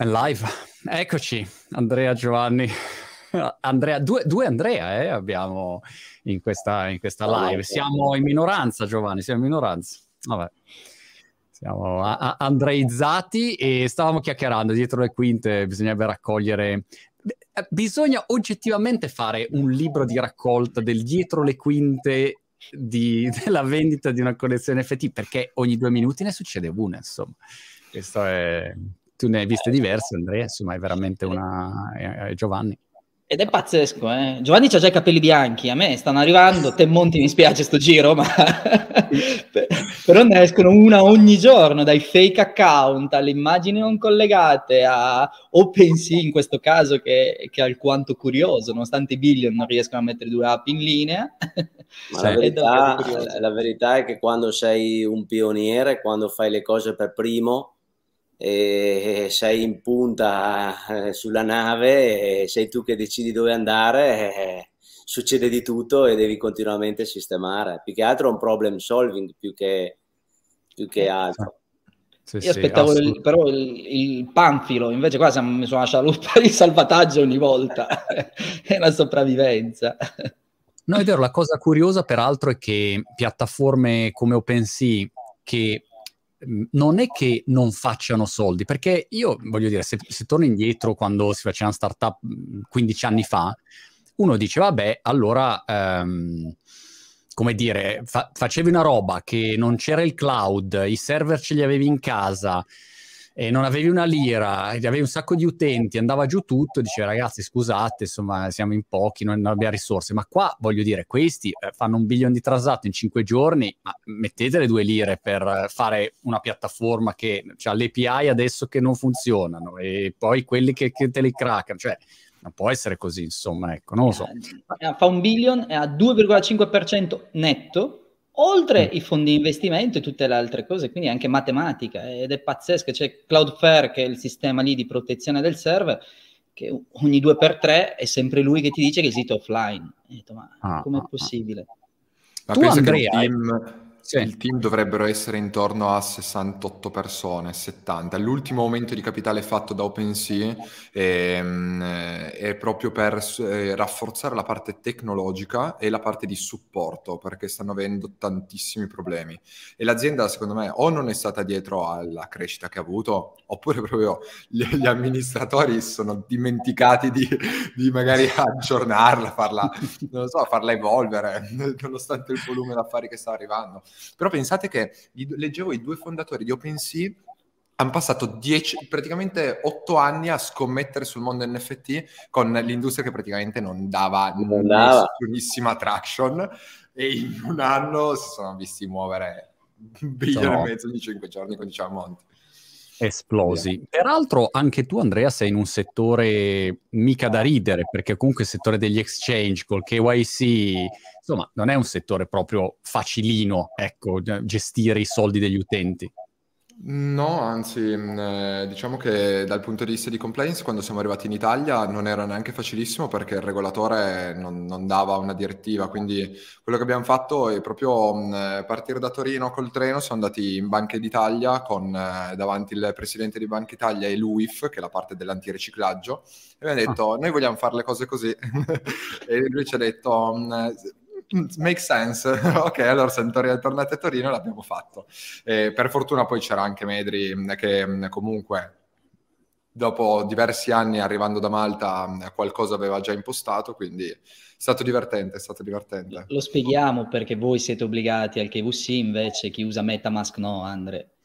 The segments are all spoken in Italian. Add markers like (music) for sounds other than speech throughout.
Live, eccoci, Andrea Giovanni. (laughs) Andrea, due, due Andrea eh, abbiamo in questa, in questa live. Siamo in minoranza, Giovanni, siamo in minoranza. Vabbè. Siamo a- a- andreizzati e stavamo chiacchierando dietro le quinte, bisognerebbe raccogliere bisogna oggettivamente fare un libro di raccolta del dietro le quinte di, (laughs) della vendita di una collezione FT perché ogni due minuti ne succede una insomma questo è tu ne hai viste diverse, Andrea, insomma, è veramente una... È, è Giovanni. Ed è pazzesco, eh? Giovanni ha già i capelli bianchi, a me stanno arrivando, te Monti mi spiace sto giro, ma (laughs) però ne escono una ogni giorno, dai fake account alle immagini non collegate a OpenSea in questo caso che, che è alquanto curioso, nonostante i billion non riescono a mettere due app in linea. Ma (laughs) la, verità, la verità è che quando sei un pioniere, quando fai le cose per primo, sei in punta eh, sulla nave e sei tu che decidi dove andare, eh, succede di tutto e devi continuamente sistemare. Più che altro è un problem solving più che, più che altro. Sì, Io sì, aspettavo il, però il, il, panfilo, invece qua siamo messo una scialuppa di salvataggio ogni volta, (laughs) è una sopravvivenza. No, è vero, la cosa curiosa peraltro è che piattaforme come OpenSea che non è che non facciano soldi, perché io voglio dire, se, se torno indietro quando si faceva startup 15 mhmm, anni fa, uno dice, vabbè, allora, um, come dire, fa- facevi una roba che non c'era il cloud, i server ce li avevi in casa, e non avevi una lira, avevi un sacco di utenti, andava giù tutto, diceva ragazzi scusate, insomma siamo in pochi, non, abbiamo risorse, ma qua voglio dire, questi eh, fanno un bilione di transato in cinque giorni, ma mettete le due lire per fare una piattaforma che ha cioè, le API adesso che non funzionano e poi quelli che, che te li craccano, cioè non può essere così, insomma, ecco, non lo so. Eh, fa un billion e ha 2,5% netto oltre mm. i fondi di investimento e tutte le altre cose, quindi anche matematica, ed è pazzesco, c'è Cloudflare che è il sistema lì di protezione del server, che ogni due per tre è sempre lui che ti dice che il sito è offline. Detto, ma ah, com'è ah, ah. possibile? Ma tu Andrea, che team sì. Il team dovrebbero essere intorno a 68 persone, 70. L'ultimo aumento di capitale fatto da OpenSea è, ehm, è proprio per eh, rafforzare la parte tecnologica e la parte di supporto, perché stanno avendo tantissimi problemi. E l'azienda, secondo me, o non è stata dietro alla crescita che ha avuto, oppure proprio gli, gli amministratori sono dimenticati di, di, magari aggiornarla, farla, so, farla evolvere, (laughs) nonostante il volume d'affari che sta arrivando. Però pensate che leggevo i due fondatori di OpenSea hanno passato dieci, praticamente otto anni a scommettere sul mondo NFT con l'industria che praticamente non dava non nessunissima traction e in un anno si sono visti muovere un no. e mezzo di cinque giorni con diciamo Monti esplosi. Yeah. Peraltro anche tu Andrea sei in un settore mica da ridere, perché comunque il settore degli exchange col KYC, insomma, non è un settore proprio facilino, ecco, gestire i soldi degli utenti. No, anzi, mm, eh, diciamo che dal punto di vista di compliance, quando siamo arrivati in Italia non era neanche facilissimo perché il regolatore non, non dava una direttiva, quindi quello che abbiamo fatto è proprio mh, mm, partire da Torino col treno, siamo andati in Banca d'Italia con eh, davanti il presidente di Banca Italia e l'UIF, che è la parte dell'antiriciclaggio, e abbiamo detto, ah. noi vogliamo fare le cose così. (laughs) e lui ci ha detto, mh, mm, make sense. (laughs) ok, allora siamo tornati a Torino l'abbiamo fatto. E per fortuna poi c'era anche Medri mm, che mm, comunque dopo diversi anni arrivando da Malta mm, qualcosa aveva già impostato, quindi è stato divertente, è stato divertente. Lo spieghiamo perché voi siete obbligati al KVC, invece chi usa Metamask no, Andre.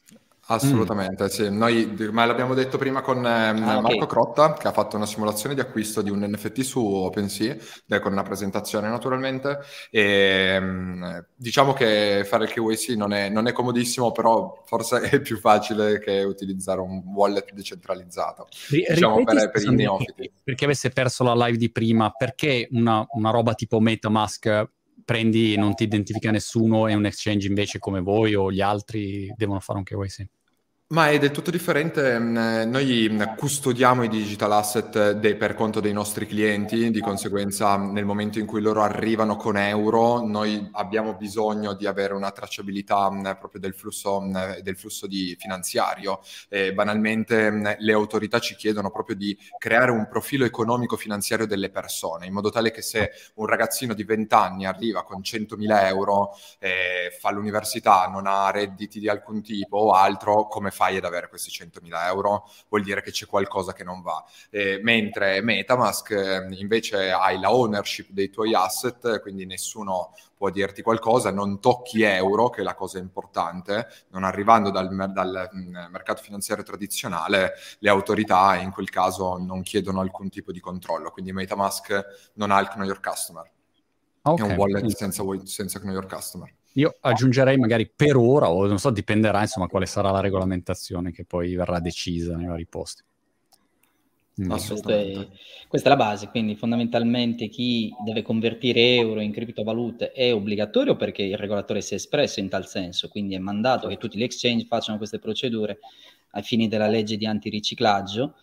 Assolutamente, mm. sì. Noi, ma l'abbiamo detto prima con eh, ah, Marco okay. Crotta, che ha fatto una simulazione di acquisto di un NFT su OpenSea, con una presentazione naturalmente, e mm, diciamo che fare il KYC non è, non è, comodissimo, però forse è più facile che utilizzare un wallet decentralizzato, R- diciamo per, per i neofiti. Perché avesse perso la live di prima, perché una, una roba tipo Metamask prendi, non ti identifica nessuno e un exchange invece come voi o gli altri devono fare un KYC? Ma è del tutto differente. Mm, noi mm, custodiamo i digital asset dei, per conto dei nostri clienti, di conseguenza nel momento in cui loro arrivano con euro, noi abbiamo bisogno di avere una tracciabilità mm, proprio del flusso, del flusso finanziario. E banalmente le autorità ci chiedono proprio di creare un profilo economico finanziario delle persone, in modo tale che se un ragazzino di 20 anni arriva con 100.000 euro, eh, fa l'università, non ha redditi di alcun tipo o altro, come fa? Fai ad avere questi 100.000 euro, vuol dire che c'è qualcosa che non va. Eh, mentre Metamask eh, invece hai la ownership dei tuoi asset, quindi nessuno può dirti qualcosa, non tocchi euro, che è la cosa importante, non arrivando dal, dal mm, mercato finanziario tradizionale, le autorità in quel caso non chiedono alcun tipo di controllo, quindi Metamask non ha il Know Your Customer. Okay. È un wallet senza, senza Know Your Customer. Io aggiungerei magari per ora, o non so, dipenderà insomma quale sarà la regolamentazione che poi verrà decisa nei vari posti. Mm. Assolutamente. Questa è la base, quindi fondamentalmente chi deve convertire euro in criptovalute è obbligatorio perché il regolatore si è espresso in tal senso, quindi è mandato che tutti gli exchange facciano queste procedure ai fini della legge di antiriciclaggio.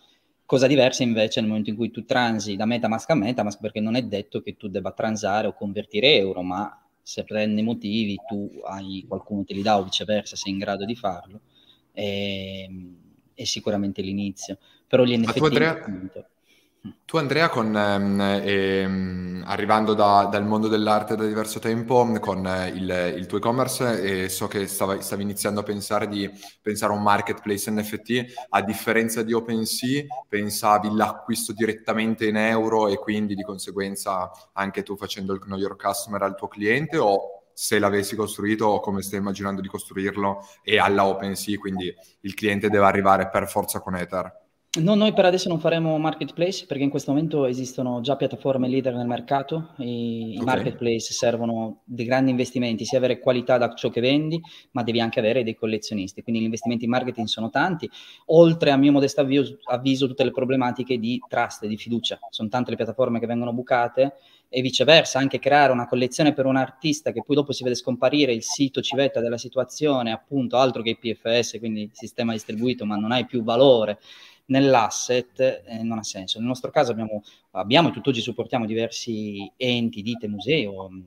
Cosa diversa invece nel momento in cui tu transi da Metamask a Metamask, perché non è detto che tu debba transare o convertire euro, ma se n motivi tu hai qualcuno te li dà o viceversa sei in grado di farlo è, ehm, è sicuramente l'inizio. Però gli NFT tu Andrea, tu Andrea con, ehm, ehm, arrivando da, dal mondo dell'arte da diverso tempo con eh, il, il, tuo e-commerce e so che stava, stavi iniziando a pensare di pensare a un marketplace NFT a differenza di OpenSea pensavi l'acquisto direttamente in euro e quindi di conseguenza anche tu facendo il know your customer al tuo cliente o se l'avessi costruito o come stai immaginando di costruirlo e alla OpenSea quindi il cliente deve arrivare per forza con Ether No, noi per adesso non faremo marketplace perché in questo momento esistono già piattaforme leader nel mercato. I, okay. marketplace servono dei grandi investimenti, sia avere qualità da ciò che vendi, ma devi anche avere dei collezionisti. Quindi gli investimenti in marketing sono tanti, oltre a mio modesto avviso, avviso tutte le problematiche di trust, di fiducia. Sono tante le piattaforme che vengono bucate e viceversa, anche creare una collezione per un artista che poi dopo si vede scomparire il sito civetta della situazione, appunto, altro che PFS, quindi sistema distribuito, ma non hai più valore nell'asset eh, non ha senso. Nel nostro caso abbiamo, abbiamo tutt'oggi supportiamo diversi enti, dite, musei o mm,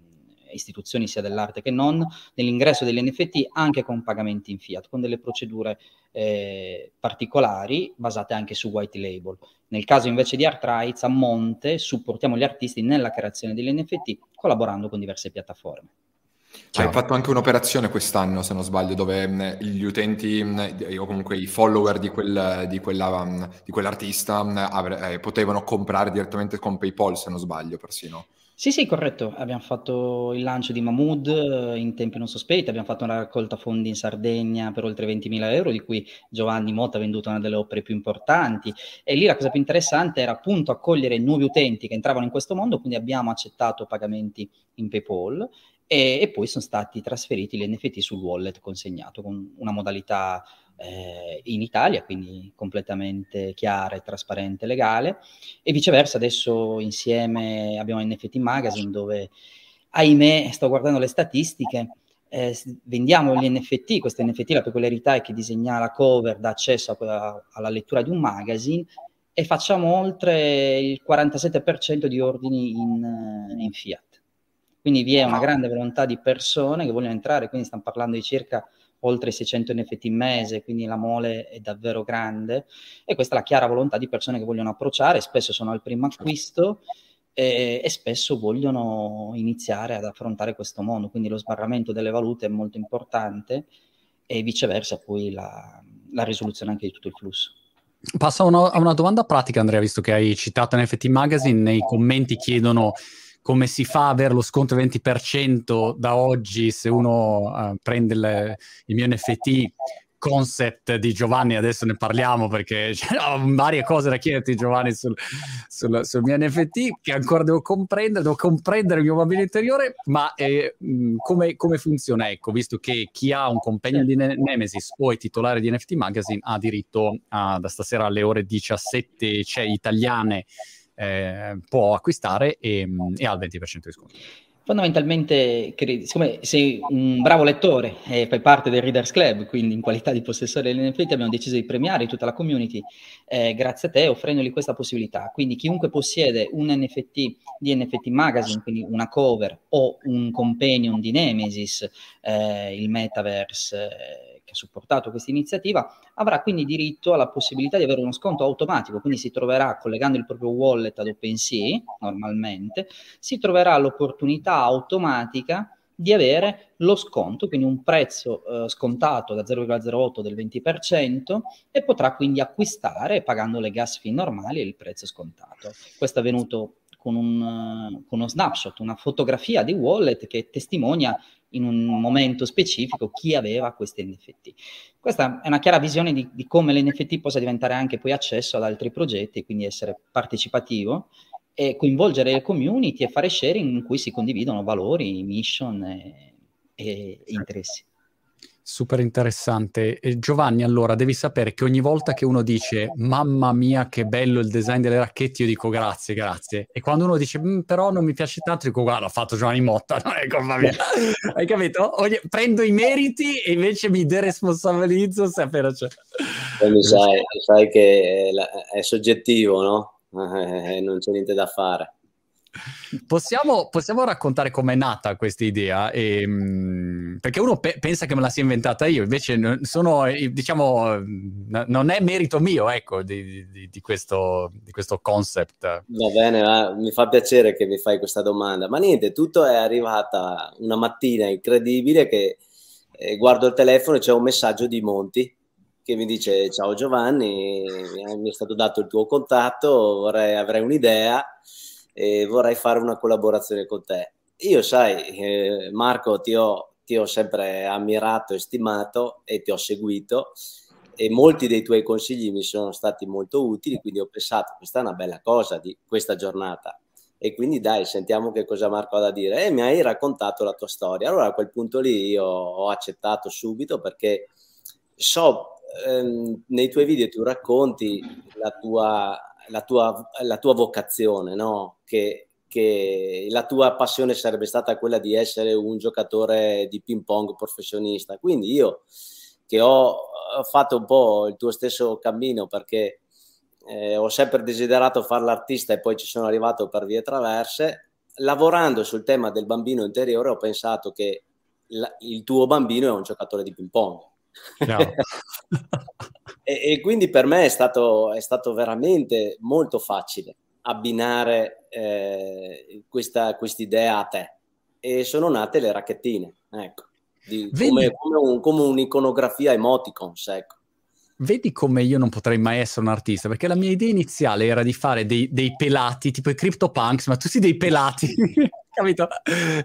istituzioni sia dell'arte che non, nell'ingresso degli NFT anche con pagamenti in fiat, con delle procedure eh, particolari basate anche su white label. Nel caso invece di Art Rights, a monte supportiamo gli artisti nella creazione degli NFT collaborando con diverse piattaforme. Ciao. Hai fatto anche un'operazione quest'anno, se non sbaglio, dove mh, gli utenti mh, o comunque i follower di, quel, di, quella, mh, di quell'artista avre, eh, potevano comprare direttamente con PayPal, se non sbaglio, persino. Sì, sì, corretto. Abbiamo fatto il lancio di Mahmood eh, in tempi non sospetti, abbiamo fatto una raccolta fondi in Sardegna per oltre 20.000 euro, di cui Giovanni Motta ha venduto una delle opere più importanti. E lì la cosa più interessante era appunto accogliere nuovi utenti che entravano in questo mondo, quindi abbiamo accettato pagamenti in PayPal e, e, poi sono stati trasferiti gli NFT sul wallet consegnato con una modalità eh, in Italia, quindi completamente chiara e trasparente, legale, e viceversa adesso insieme abbiamo NFT Magazine dove, ahimè, sto guardando le statistiche, eh, vendiamo gli NFT, queste NFT la peculiarità è che disegna la cover dà accesso a, a, alla lettura di un magazine e facciamo oltre il 47% di ordini in, in fiat. Quindi vi è una grande volontà di persone che vogliono entrare, quindi stiamo parlando di circa oltre 600 NFT in mese, quindi la mole è davvero grande e questa è la chiara volontà di persone che vogliono approcciare, spesso sono al primo acquisto e, e spesso vogliono iniziare ad affrontare questo mondo, quindi lo sbarramento delle valute è molto importante e viceversa poi la, la risoluzione anche di tutto il flusso. Passo a una, a una domanda pratica Andrea, visto che hai citato NFT Magazine, nei commenti chiedono come si fa a avere lo sconto 20% da oggi se uno uh, prende il, il mio NFT concept di Giovanni, adesso ne parliamo perché (laughs) ho varie cose da chiederti Giovanni sul, sul, sul, mio NFT che ancora devo comprendere, devo comprendere il mio bambino interiore, ma eh, come, come, funziona? Ecco, visto che chi ha un compagno di ne- Nemesis o è titolare di NFT Magazine ha diritto a, da stasera alle ore 17, c'è italiane eh, può acquistare e, e, ha il 20% di sconto. Fondamentalmente, siccome sei un bravo lettore e fai parte del Readers Club, quindi in qualità di possessore dell'NFT abbiamo deciso di premiare tutta la community eh, grazie a te offrendogli questa possibilità. Quindi chiunque possiede un NFT di NFT Magazine, quindi una cover o un companion di Nemesis, eh, il Metaverse... Eh, ha supportato questa iniziativa, avrà quindi diritto alla possibilità di avere uno sconto automatico, quindi si troverà collegando il proprio wallet ad OpenSea, normalmente, si troverà l'opportunità automatica di avere lo sconto, quindi un prezzo eh, scontato da 0,08 del 20% e potrà quindi acquistare pagando le gas fee normali e il prezzo scontato. Questo è avvenuto con, un, con uno snapshot, una fotografia di wallet che testimonia in un momento specifico chi aveva questi NFT. Questa è una chiara visione di, di come l'NFT possa diventare anche poi accesso ad altri progetti, quindi essere partecipativo e coinvolgere le community e fare sharing in cui si condividono valori, mission e, e interessi. Super interessante. E Giovanni, allora devi sapere che ogni volta che uno dice mamma mia che bello il design delle racchette, io dico grazie, grazie. E quando uno dice mm, però non mi piace tanto, dico guarda, l'ha fatto Giovanni Motta, (laughs) non è colpa mia. (laughs) Hai capito? Ogni... prendo i meriti e invece mi deresponsabilizzo se appena c'è. Quindi sai, sai che è soggettivo, no? (laughs) Eh, non c'è niente da fare. Possiamo, possiamo raccontare com'è nata questa idea? Ehm, perché uno pe- pensa che me la sia inventata io, invece sono, diciamo, non è merito mio, ecco, di, di, di, questo, di questo, concept. Va bene, va. mi fa piacere che mi fai questa domanda. Ma niente, tutto è arrivata una mattina incredibile che eh, guardo il telefono e c'è un messaggio di Monti che mi dice ciao Giovanni, mi è stato dato il tuo contatto, vorrei, avrei un'idea e vorrei fare una collaborazione con te. Io, sai, eh, Marco, ti ho, ti ho sempre ammirato e stimato e ti ho seguito e molti dei tuoi consigli mi sono stati molto utili, quindi ho pensato questa è una bella cosa di questa giornata. E quindi dai, sentiamo che cosa Marco ha da dire. E mi hai raccontato la tua storia. Allora a quel punto lì io ho accettato subito perché so, ehm, nei tuoi video tu racconti la tua la tua, la tua vocazione, no? che, che la tua passione sarebbe stata quella di essere un giocatore di ping pong professionista. Quindi io che ho fatto un po' il tuo stesso cammino perché eh, ho sempre desiderato fare l'artista e poi ci sono arrivato per vie traverse, lavorando sul tema del bambino interiore ho pensato che la, il tuo bambino è un giocatore di ping pong. (laughs) E, e, quindi per me è stato, è stato veramente molto facile abbinare eh, questa idea a te. E sono nate le racchettine, ecco, di, come, come, un, come, un'iconografia emoticons, ecco. Vedi come io non potrei mai essere un artista, perché la mia idea iniziale era di fare dei, dei pelati, tipo i CryptoPunks, ma tutti dei pelati. (laughs) capito?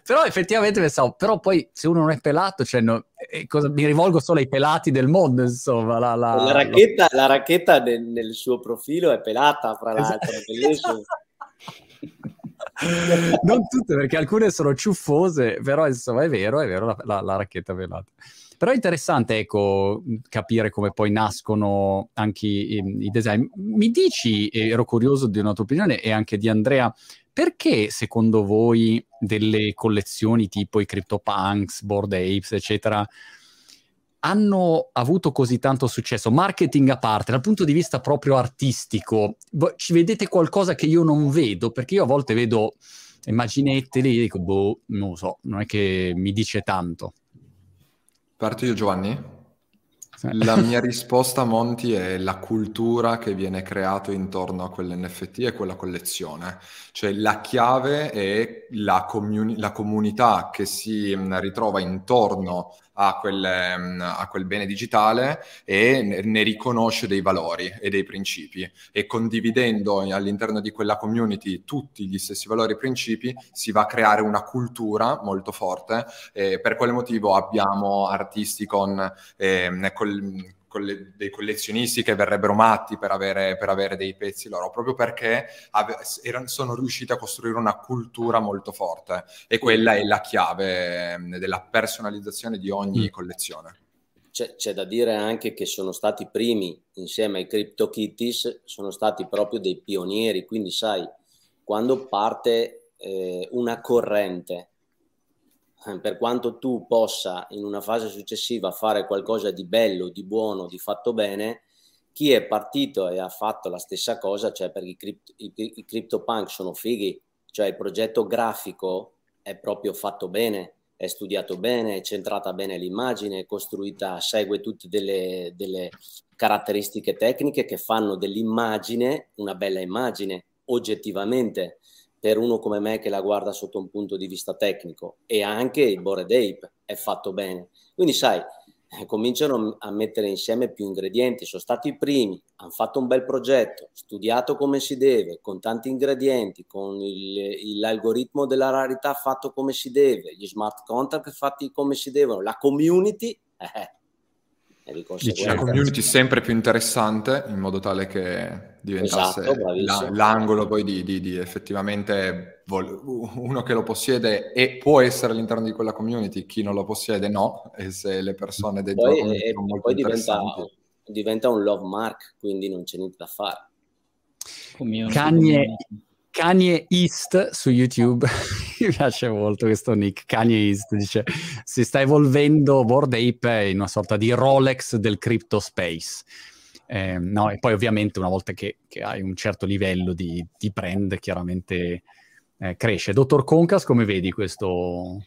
Però effettivamente pensavo, però poi se uno non è pelato, cioè no, eh, cosa, mi rivolgo solo ai pelati del mondo, insomma. La, la, la racchetta, la... la racchetta nel, nel, suo profilo è pelata, fra l'altro. Esatto. (laughs) non tutte, perché alcune sono ciuffose, però insomma è vero, è vero, la, la, la racchetta pelata. Però è interessante, ecco, capire come poi nascono anche i, i design. Mi dici, ero curioso di una tua opinione e anche di Andrea, perché secondo voi delle collezioni tipo i CryptoPunks, Board Apes, eccetera, hanno avuto così tanto successo? Marketing a parte, dal punto di vista proprio artistico, ci vedete qualcosa che io non vedo? Perché io a volte vedo immaginette lì e dico, boh, non lo so, non è che mi dice tanto. Parto io Giovanni? La mia risposta, Monti, è la cultura che viene creata intorno a quell'NFT e quella collezione. Cioè la chiave è la, comuni- la comunità che si ritrova intorno quel, a quel, bene digitale e ne riconosce dei valori e dei principi. E condividendo all'interno di quella community tutti gli stessi valori e principi si va a creare una cultura molto forte eh, per quale motivo abbiamo artisti con, eh, col, coll- dei collezionisti che verrebbero matti per avere, per avere dei pezzi loro, proprio perché ave- erano, sono riusciti a costruire una cultura molto forte e quella è la chiave ehm, della personalizzazione di ogni mm. collezione. C'è, c'è, da dire anche che sono stati i primi, insieme ai CryptoKitties, sono stati proprio dei pionieri, quindi sai, quando parte eh, una corrente (laughs) per quanto tu possa in una fase successiva fare qualcosa di bello, di buono, di fatto bene, chi è partito e ha fatto la stessa cosa, cioè perché i, crypto, i, i CryptoPunk sono fighi, cioè il progetto grafico è proprio fatto bene, è studiato bene, è centrata bene l'immagine, è costruita, segue tutte delle, delle caratteristiche tecniche che fanno dell'immagine una bella immagine, oggettivamente, per uno come me che la guarda sotto un punto di vista tecnico. E anche il Bored Ape è fatto bene. Quindi sai, eh, cominciano a mettere insieme più ingredienti, sono stati i primi, hanno fatto un bel progetto, studiato come si deve, con tanti ingredienti, con il, l'algoritmo della rarità fatto come si deve, gli smart contract fatti come si devono, la community, (laughs) eh, Dici la community sempre più interessante in modo tale che diventasse esatto, la, l'angolo poi di, di, di effettivamente vol- uno che lo possiede e può essere all'interno di quella community, chi non lo possiede no, e se le persone dentro poi, e, sono poi diventa, diventa, un love mark, quindi non c'è niente da fare. Kanye, Kanye East su YouTube, (laughs) mi piace molto questo nick, Kanye East dice si sta evolvendo Bored Ape in una sorta di Rolex del crypto space. Eh, no, e poi ovviamente una volta che, che hai un certo livello di, di brand chiaramente eh, cresce. Dottor Concas, come vedi questo,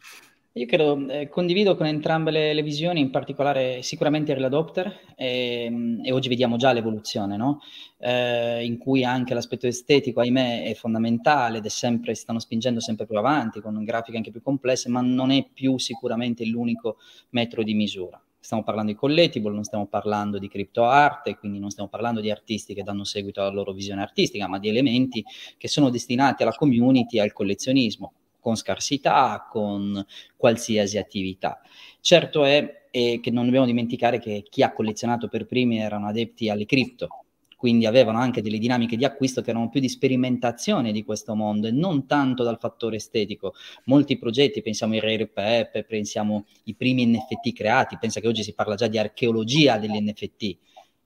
io credo, eh, condivido con entrambe le, le, visioni, in particolare sicuramente early adopter, e, e oggi vediamo già l'evoluzione, no? eh, in cui anche l'aspetto estetico, ahimè, è fondamentale ed è sempre, stanno spingendo sempre più avanti, con grafiche anche più complesse, ma non è più sicuramente l'unico metro di misura. Stiamo parlando di collectible, non stiamo parlando di crypto arte, quindi non stiamo parlando di artisti che danno seguito alla loro visione artistica, ma di elementi che sono destinati alla community e al collezionismo con scarsità, con qualsiasi attività. Certo è, è che non dobbiamo dimenticare che chi ha collezionato per primi erano adepti alle cripto, quindi avevano anche delle dinamiche di acquisto che erano più di sperimentazione di questo mondo e non tanto dal fattore estetico. Molti progetti, pensiamo ai Rare Pep, pensiamo ai primi NFT creati, pensa che oggi si parla già di archeologia degli NFT,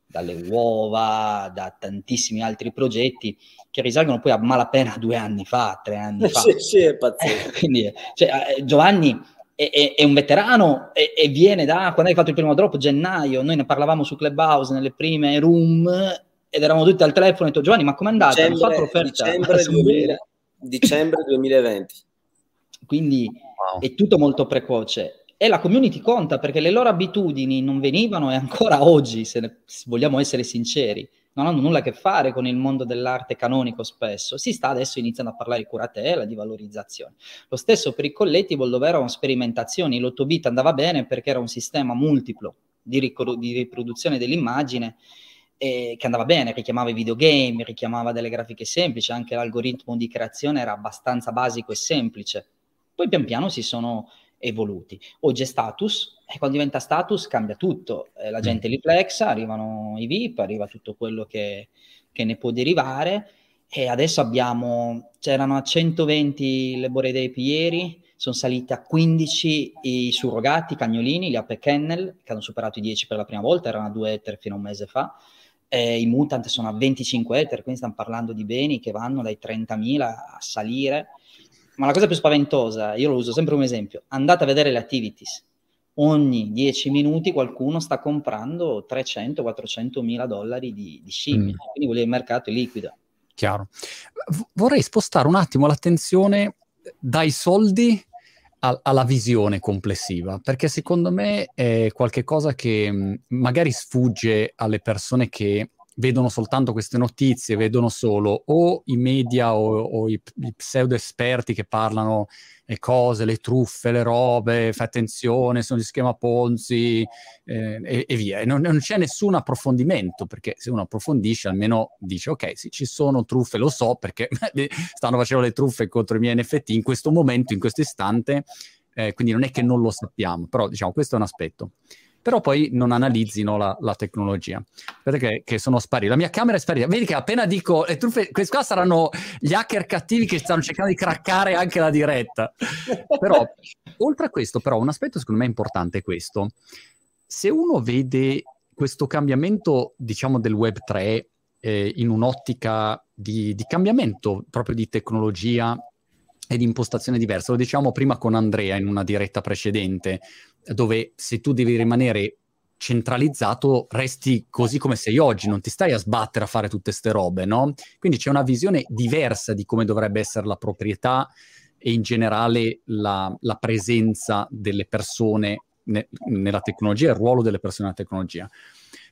dalle uova, da tantissimi altri progetti che risalgono poi a malapena due anni fa, tre anni fa. sì, sì, è pazzesco. Eh, quindi, cioè, eh, Giovanni è, è, è, un veterano e, e, viene da quando hai fatto il primo drop, gennaio, noi ne parlavamo su Clubhouse nelle prime room ed eravamo tutti al telefono e ho detto Giovanni ma com'è andata? Dicembre, dicembre, 2000, dicembre 2020. Quindi wow. è tutto molto precoce e la community conta perché le loro abitudini non venivano e ancora (laughs) oggi, se, ne, se, vogliamo essere sinceri, non hanno nulla a che fare con il mondo dell'arte canonico spesso. Si sta adesso iniziando a parlare di curatela, di valorizzazione. Lo stesso per i collectible dove erano sperimentazioni, l'8 bit andava bene perché era un sistema multiplo di, ricor- di riproduzione dell'immagine eh, che andava bene, richiamava i videogame, richiamava delle grafiche semplici, anche l'algoritmo di creazione era abbastanza basico e semplice. Poi pian piano si sono evoluti. Oggi è status e quando diventa status cambia tutto. Eh, la gente mm. li flexa, arrivano i VIP, arriva tutto quello che, che ne può derivare e adesso abbiamo, c'erano a 120 le Bored Ape ieri, sono saliti a 15 i surrogati, i cagnolini, gli Ape Kennel, che hanno superato i 10 per la prima volta, erano a 2 Ether fino a un mese fa, e i Mutant sono a 25 Ether, quindi stiamo parlando di beni che vanno dai 30.000 a salire, ma la cosa più spaventosa, io lo uso sempre come esempio, andate a vedere le activities. Ogni 10 minuti qualcuno sta comprando 300-400 mila dollari di, di scimmie, mm. quindi vuol dire il mercato è liquido. Chiaro. vorrei spostare un attimo l'attenzione dai soldi a, alla visione complessiva, perché secondo me è qualcosa che mm, magari sfugge alle persone che vedono soltanto queste notizie, vedono solo o i media o, o i, i, pseudo esperti che parlano le cose, le truffe, le robe, fai attenzione, sono di schema Ponzi eh, e, e, via. E non, non, c'è nessun approfondimento, perché se uno approfondisce almeno dice ok, sì, ci sono truffe, lo so perché (laughs) stanno facendo le truffe contro i miei NFT in questo momento, in questo istante, eh, quindi non è che non lo sappiamo, però diciamo questo è un aspetto però poi non analizzino la, la tecnologia, che sono spariti. La mia camera è sparita. Vedi che appena dico le truffe, questi qua saranno gli hacker cattivi che stanno cercando di craccare anche la diretta. Però, oltre a questo, però, un aspetto secondo me importante è questo. Se uno vede questo cambiamento, diciamo, del Web 3 eh, in un'ottica di, di cambiamento proprio di tecnologia e di impostazione diversa. Lo diciamo prima con Andrea in una diretta precedente, dove se tu devi rimanere centralizzato resti così come sei oggi, non ti stai a sbattere a fare tutte ste robe, no? Quindi c'è una visione diversa di come dovrebbe essere la proprietà e in generale la, la presenza delle persone ne, nella tecnologia, il ruolo delle persone nella tecnologia.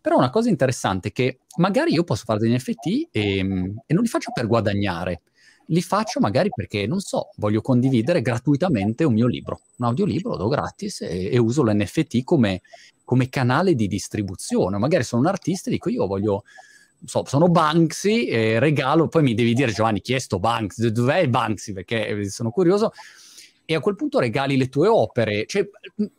Però una cosa interessante è che magari io posso fare degli NFT e, e non li faccio per guadagnare, li faccio magari perché, non so, voglio condividere gratuitamente un mio libro, un audiolibro, lo do gratis e, e uso l'NFT come, come, canale di distribuzione. Magari sono un artista e dico io voglio, so, sono Banksy e regalo, poi mi devi dire Giovanni chi è sto Banksy, dov'è Banksy perché eh, sono curioso. E a quel punto regali le tue opere, cioè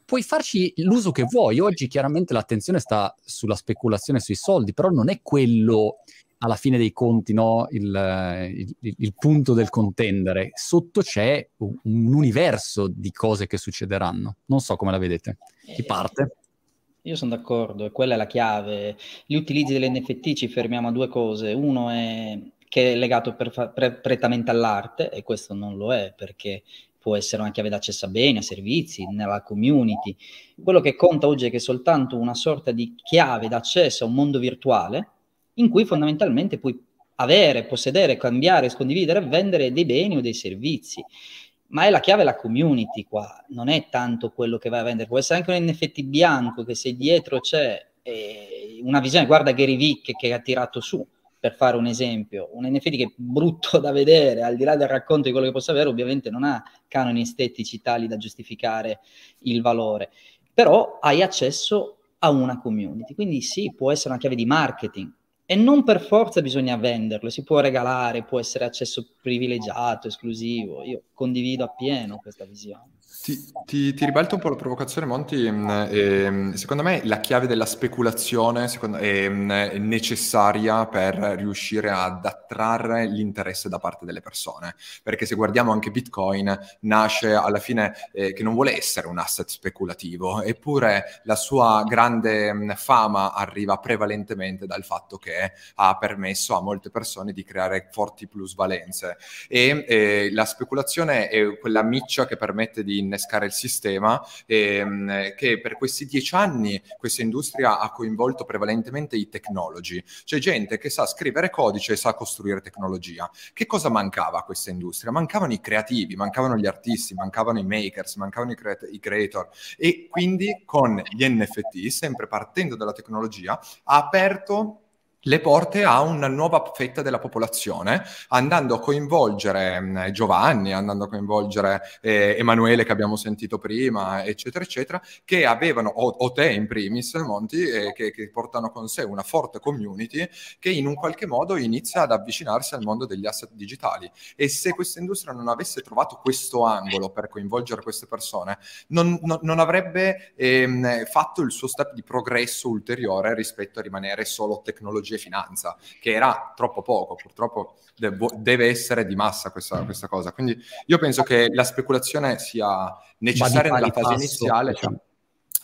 puoi farci l'uso che vuoi. Oggi chiaramente l'attenzione sta sulla speculazione sui soldi, però non è quello alla fine dei conti no, il, il, il, punto del contendere. Sotto c'è un, un, universo di cose che succederanno. Non so come la vedete. Chi eh, parte? Io sono d'accordo, quella è la chiave. Gli utilizzi dell'NFT ci fermiamo a due cose. Uno è che è legato per, pre, prettamente all'arte e questo non lo è perché può essere una chiave d'accesso a beni, a servizi, nella community. Quello che conta oggi è che è soltanto una sorta di chiave d'accesso a un mondo virtuale in cui fondamentalmente puoi avere, possedere, cambiare, condividere vendere dei beni o dei servizi. Ma è la chiave la community qua, non è tanto quello che vai a vendere, può essere anche un NFT bianco che se dietro c'è eh, una visione, guarda Gary Vick che ha tirato su, per fare un esempio, un NFT che è brutto da vedere, al di là del racconto di quello che possa avere, ovviamente non ha canoni estetici tali da giustificare il valore, però hai accesso a una community, quindi sì, può essere una chiave di marketing, e non per forza bisogna venderlo, si può regalare, può essere accesso privilegiato, esclusivo. Io condivido appieno questa visione. Ti, ti, ti, ribalto un po' la provocazione, Monti. Mm, eh, secondo me la chiave della speculazione secondo, è, mm, è, necessaria per riuscire ad attrarre l'interesse da parte delle persone. Perché se guardiamo anche Bitcoin, nasce alla fine eh, che non vuole essere un asset speculativo, eppure la sua grande mm, fama arriva prevalentemente dal fatto che ha permesso a molte persone di creare forti plusvalenze. E eh, la speculazione è quella miccia che permette di innescare il sistema, ehm, che per questi dieci anni questa industria ha coinvolto prevalentemente i technology, cioè gente che sa scrivere codice e sa costruire tecnologia. Che cosa mancava a questa industria? Mancavano i creativi, mancavano gli artisti, mancavano i makers, mancavano i, cre- i creator e quindi con gli NFT, sempre partendo dalla tecnologia, ha aperto le porte a una nuova fetta della popolazione, andando a coinvolgere mh, mm, Giovanni, andando a coinvolgere eh, Emanuele che abbiamo sentito prima, eccetera, eccetera, che avevano, o, o te in primis, Monti, eh, che, che, portano con sé una forte community che in un qualche modo inizia ad avvicinarsi al mondo degli asset digitali. E se questa industria non avesse trovato questo angolo per coinvolgere queste persone, non, non, non avrebbe ehm, fatto il suo step di progresso ulteriore rispetto a rimanere solo tecnologia e finanza, che era troppo poco, purtroppo devo, deve essere di massa questa, questa, cosa. Quindi io penso che la speculazione sia necessaria nella fase passo, iniziale. Diciamo.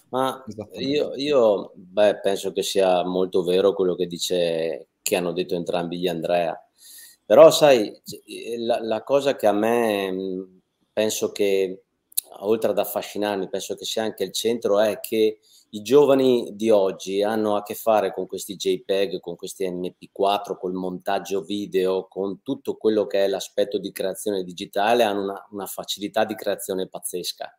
Ma io, io beh, penso che sia molto vero quello che dice, che hanno detto entrambi gli Andrea. Però sai, la, la cosa che a me penso che, oltre ad affascinarmi, penso che sia anche il centro è che i giovani di oggi hanno a che fare con questi JPEG, con questi MP4, col montaggio video, con tutto quello che è l'aspetto di creazione digitale, hanno una, una facilità di creazione pazzesca.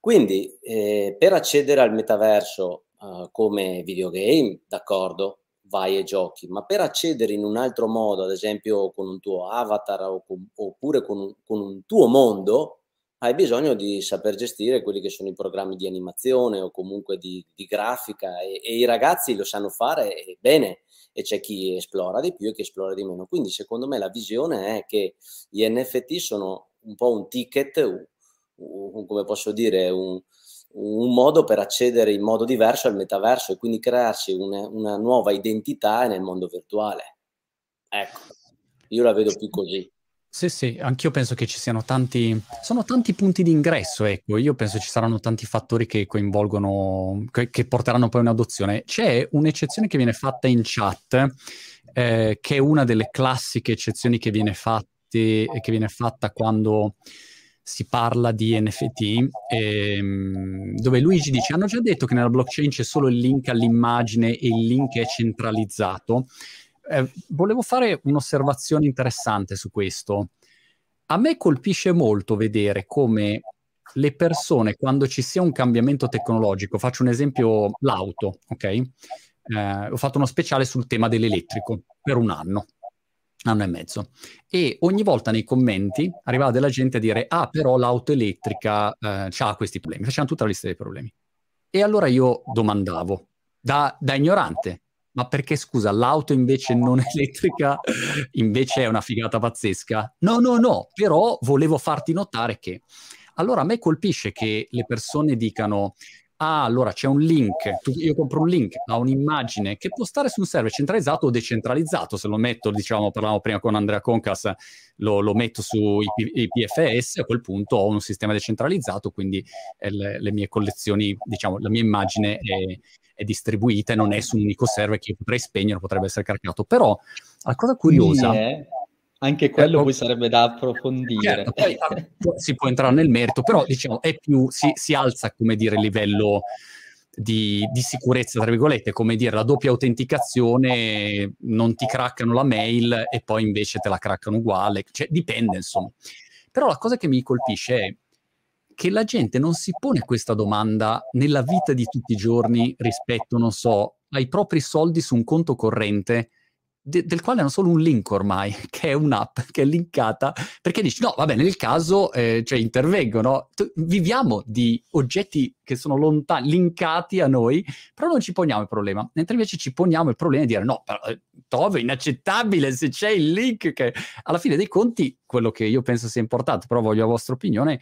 Quindi, eh, per accedere al metaverso eh, come videogame, d'accordo, vai e giochi, ma per accedere in un altro modo, ad esempio con un tuo avatar o con, oppure con un, con un tuo mondo, hai bisogno di saper gestire quelli che sono i programmi di animazione o comunque di, di grafica e, e, i ragazzi lo sanno fare bene e c'è chi esplora di più e chi esplora di meno. Quindi secondo me la visione è che gli NFT sono un po' un ticket, un, un, come posso dire, un, un, modo per accedere in modo diverso al metaverso e quindi crearsi una, una nuova identità nel mondo virtuale. Ecco, io la vedo più così. Sì, sì, anch'io penso che ci siano tanti, sono tanti punti di ingresso, ecco, io penso ci saranno tanti fattori che coinvolgono, che, che porteranno poi un'adozione. C'è un'eccezione che viene fatta in chat, eh, che è una delle classiche eccezioni che viene fatta parte che viene fatta quando si parla di NFT, ehm, dove Luigi dice: Hanno già detto che nella blockchain c'è solo il link all'immagine e il link è centralizzato. Eh, volevo fare un'osservazione interessante su questo. A me colpisce molto vedere come le persone, quando ci sia un cambiamento tecnologico, faccio un esempio, l'auto, ok? Eh, ho fatto uno speciale sul tema dell'elettrico per un anno anno e mezzo. E ogni volta nei commenti arrivava della gente a dire: Ah, però l'auto elettrica eh, ha questi problemi. Facevano tutta la lista dei problemi. E allora io domandavo, da, da ignorante, ma perché scusa, l'auto invece non (laughs) elettrica invece è una figata pazzesca? No, no, no, però volevo farti notare che. Allora a me colpisce che le persone dicano ah, allora c'è un link, tu, io compro un link a un'immagine che può stare su un server centralizzato o decentralizzato, se lo metto, diciamo, parlavamo prima con Andrea Concas, lo, lo metto su IPFS, a quel punto ho un sistema decentralizzato, quindi eh, le, le, mie collezioni, diciamo, la mia immagine è, è distribuita e non è su un unico server che io potrei spegnere, potrebbe essere caricato. Però la cosa curiosa... Yeah anche quello eh, poi sarebbe da approfondire. Certo, poi, si può entrare nel merito, però diciamo è più, si, si alza, come dire, il livello di, di, sicurezza, tra virgolette, come dire, la doppia autenticazione, non ti craccano la mail e poi invece te la craccano uguale, cioè dipende insomma. Però la cosa che mi colpisce è che la gente non si pone questa domanda nella vita di tutti i giorni rispetto, non so, ai propri soldi su un conto corrente de- del quale hanno solo un link ormai, (laughs) che è un'app che è linkata, perché dici no, vabbè, nel caso eh, cioè, intervengono, T- viviamo di oggetti che sono lontani, linkati a noi, però non ci poniamo il problema, mentre invece ci poniamo il problema di dire no, però, eh, Tove, è inaccettabile se c'è il link, che alla fine dei conti, quello che io penso sia importante, però voglio la vostra opinione,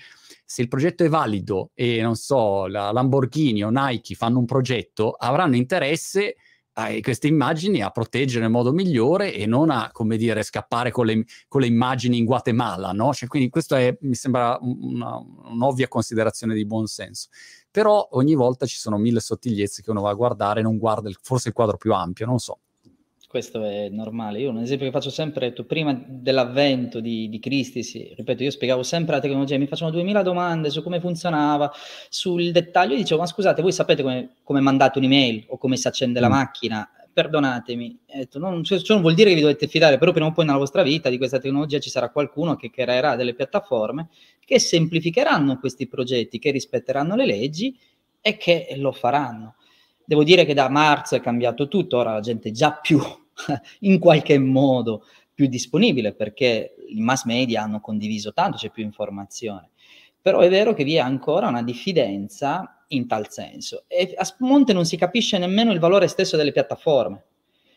se il progetto è valido e non so, la Lamborghini o Nike fanno un progetto, avranno interesse eh, queste immagini a proteggere nel modo migliore e non a, come dire, scappare con le, con le immagini in Guatemala, no? Cioè, quindi questa mi sembra una, un'ovvia considerazione di buon senso. Però ogni volta ci sono mille sottigliezze che uno va a guardare non guarda il, forse il quadro più ampio, non so questo è normale. Io un esempio che faccio sempre, detto, prima dell'avvento di, di Cristi, sì, ripeto, io spiegavo sempre la tecnologia, mi facevano duemila domande su come funzionava, sul dettaglio, io dicevo, ma scusate, voi sapete come, come mandate un'email o come si accende mm. la macchina? Perdonatemi, detto, non, cioè, ciò non vuol dire che vi dovete fidare, però prima o poi nella vostra vita di questa tecnologia ci sarà qualcuno che creerà delle piattaforme che semplificheranno questi progetti, che rispetteranno le leggi e che lo faranno. Devo dire che da marzo è cambiato tutto, ora la gente è già più, (laughs) in qualche modo, più disponibile perché i mass media hanno condiviso tanto, c'è più informazione. Però è vero che vi è ancora una diffidenza in tal senso e a monte non si capisce nemmeno il valore stesso delle piattaforme.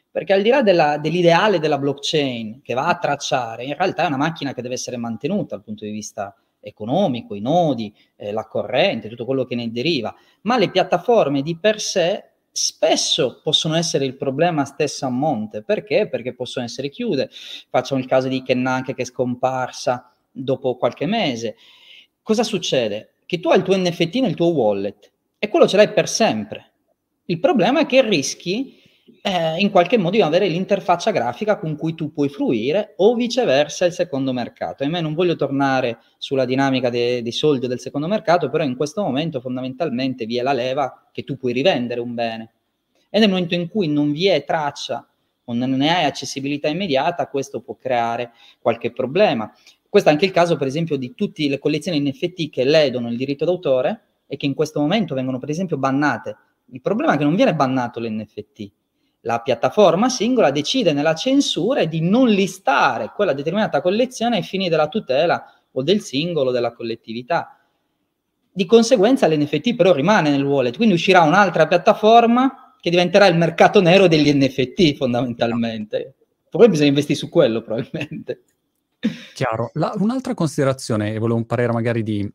Perché al di là della, dell'ideale della blockchain che va a tracciare, in realtà è una macchina che deve essere mantenuta dal punto di vista economico, i nodi, eh, la corrente, tutto quello che ne deriva, ma le piattaforme di per sé spesso possono essere il problema stesso a monte. Perché? Perché possono essere chiuse. Facciamo il caso di Kennanke che è scomparsa dopo qualche mese. Cosa succede? Che tu hai il tuo NFT nel tuo wallet e quello ce l'hai per sempre. Il problema è che rischi eh, in qualche modo di avere l'interfaccia grafica con cui tu puoi fruire o viceversa il secondo mercato. E me non voglio tornare sulla dinamica dei, dei soldi del secondo mercato, però in questo momento fondamentalmente vi è la leva che tu puoi rivendere un bene. E nel momento in cui non vi è traccia o non ne hai accessibilità immediata, questo può creare qualche problema. Questo è anche il caso, per esempio, di tutte le collezioni NFT che ledono il diritto d'autore e che in questo momento vengono, per esempio, bannate. Il problema è che non viene bannato l'NFT, la piattaforma singola decide nella censura di non listare quella determinata collezione ai fini della tutela o del singolo della collettività. Di conseguenza l'NFT però rimane nel wallet, quindi uscirà un'altra piattaforma che diventerà il mercato nero degli NFT fondamentalmente. Poi bisogna investire su quello probabilmente. Chiaro. La, un'altra considerazione, e volevo un parere magari di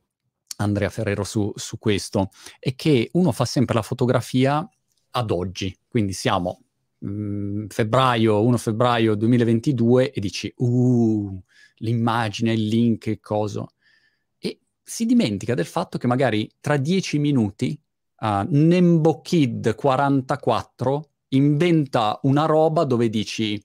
Andrea Ferrero su, su questo, è che uno fa sempre la fotografia ad oggi, quindi siamo Mm, febbraio, 1 febbraio 2022 e dici, uh, l'immagine, il link, e cosa. E si dimentica del fatto che magari tra dieci minuti uh, Nembo Kid 44 inventa una roba dove dici,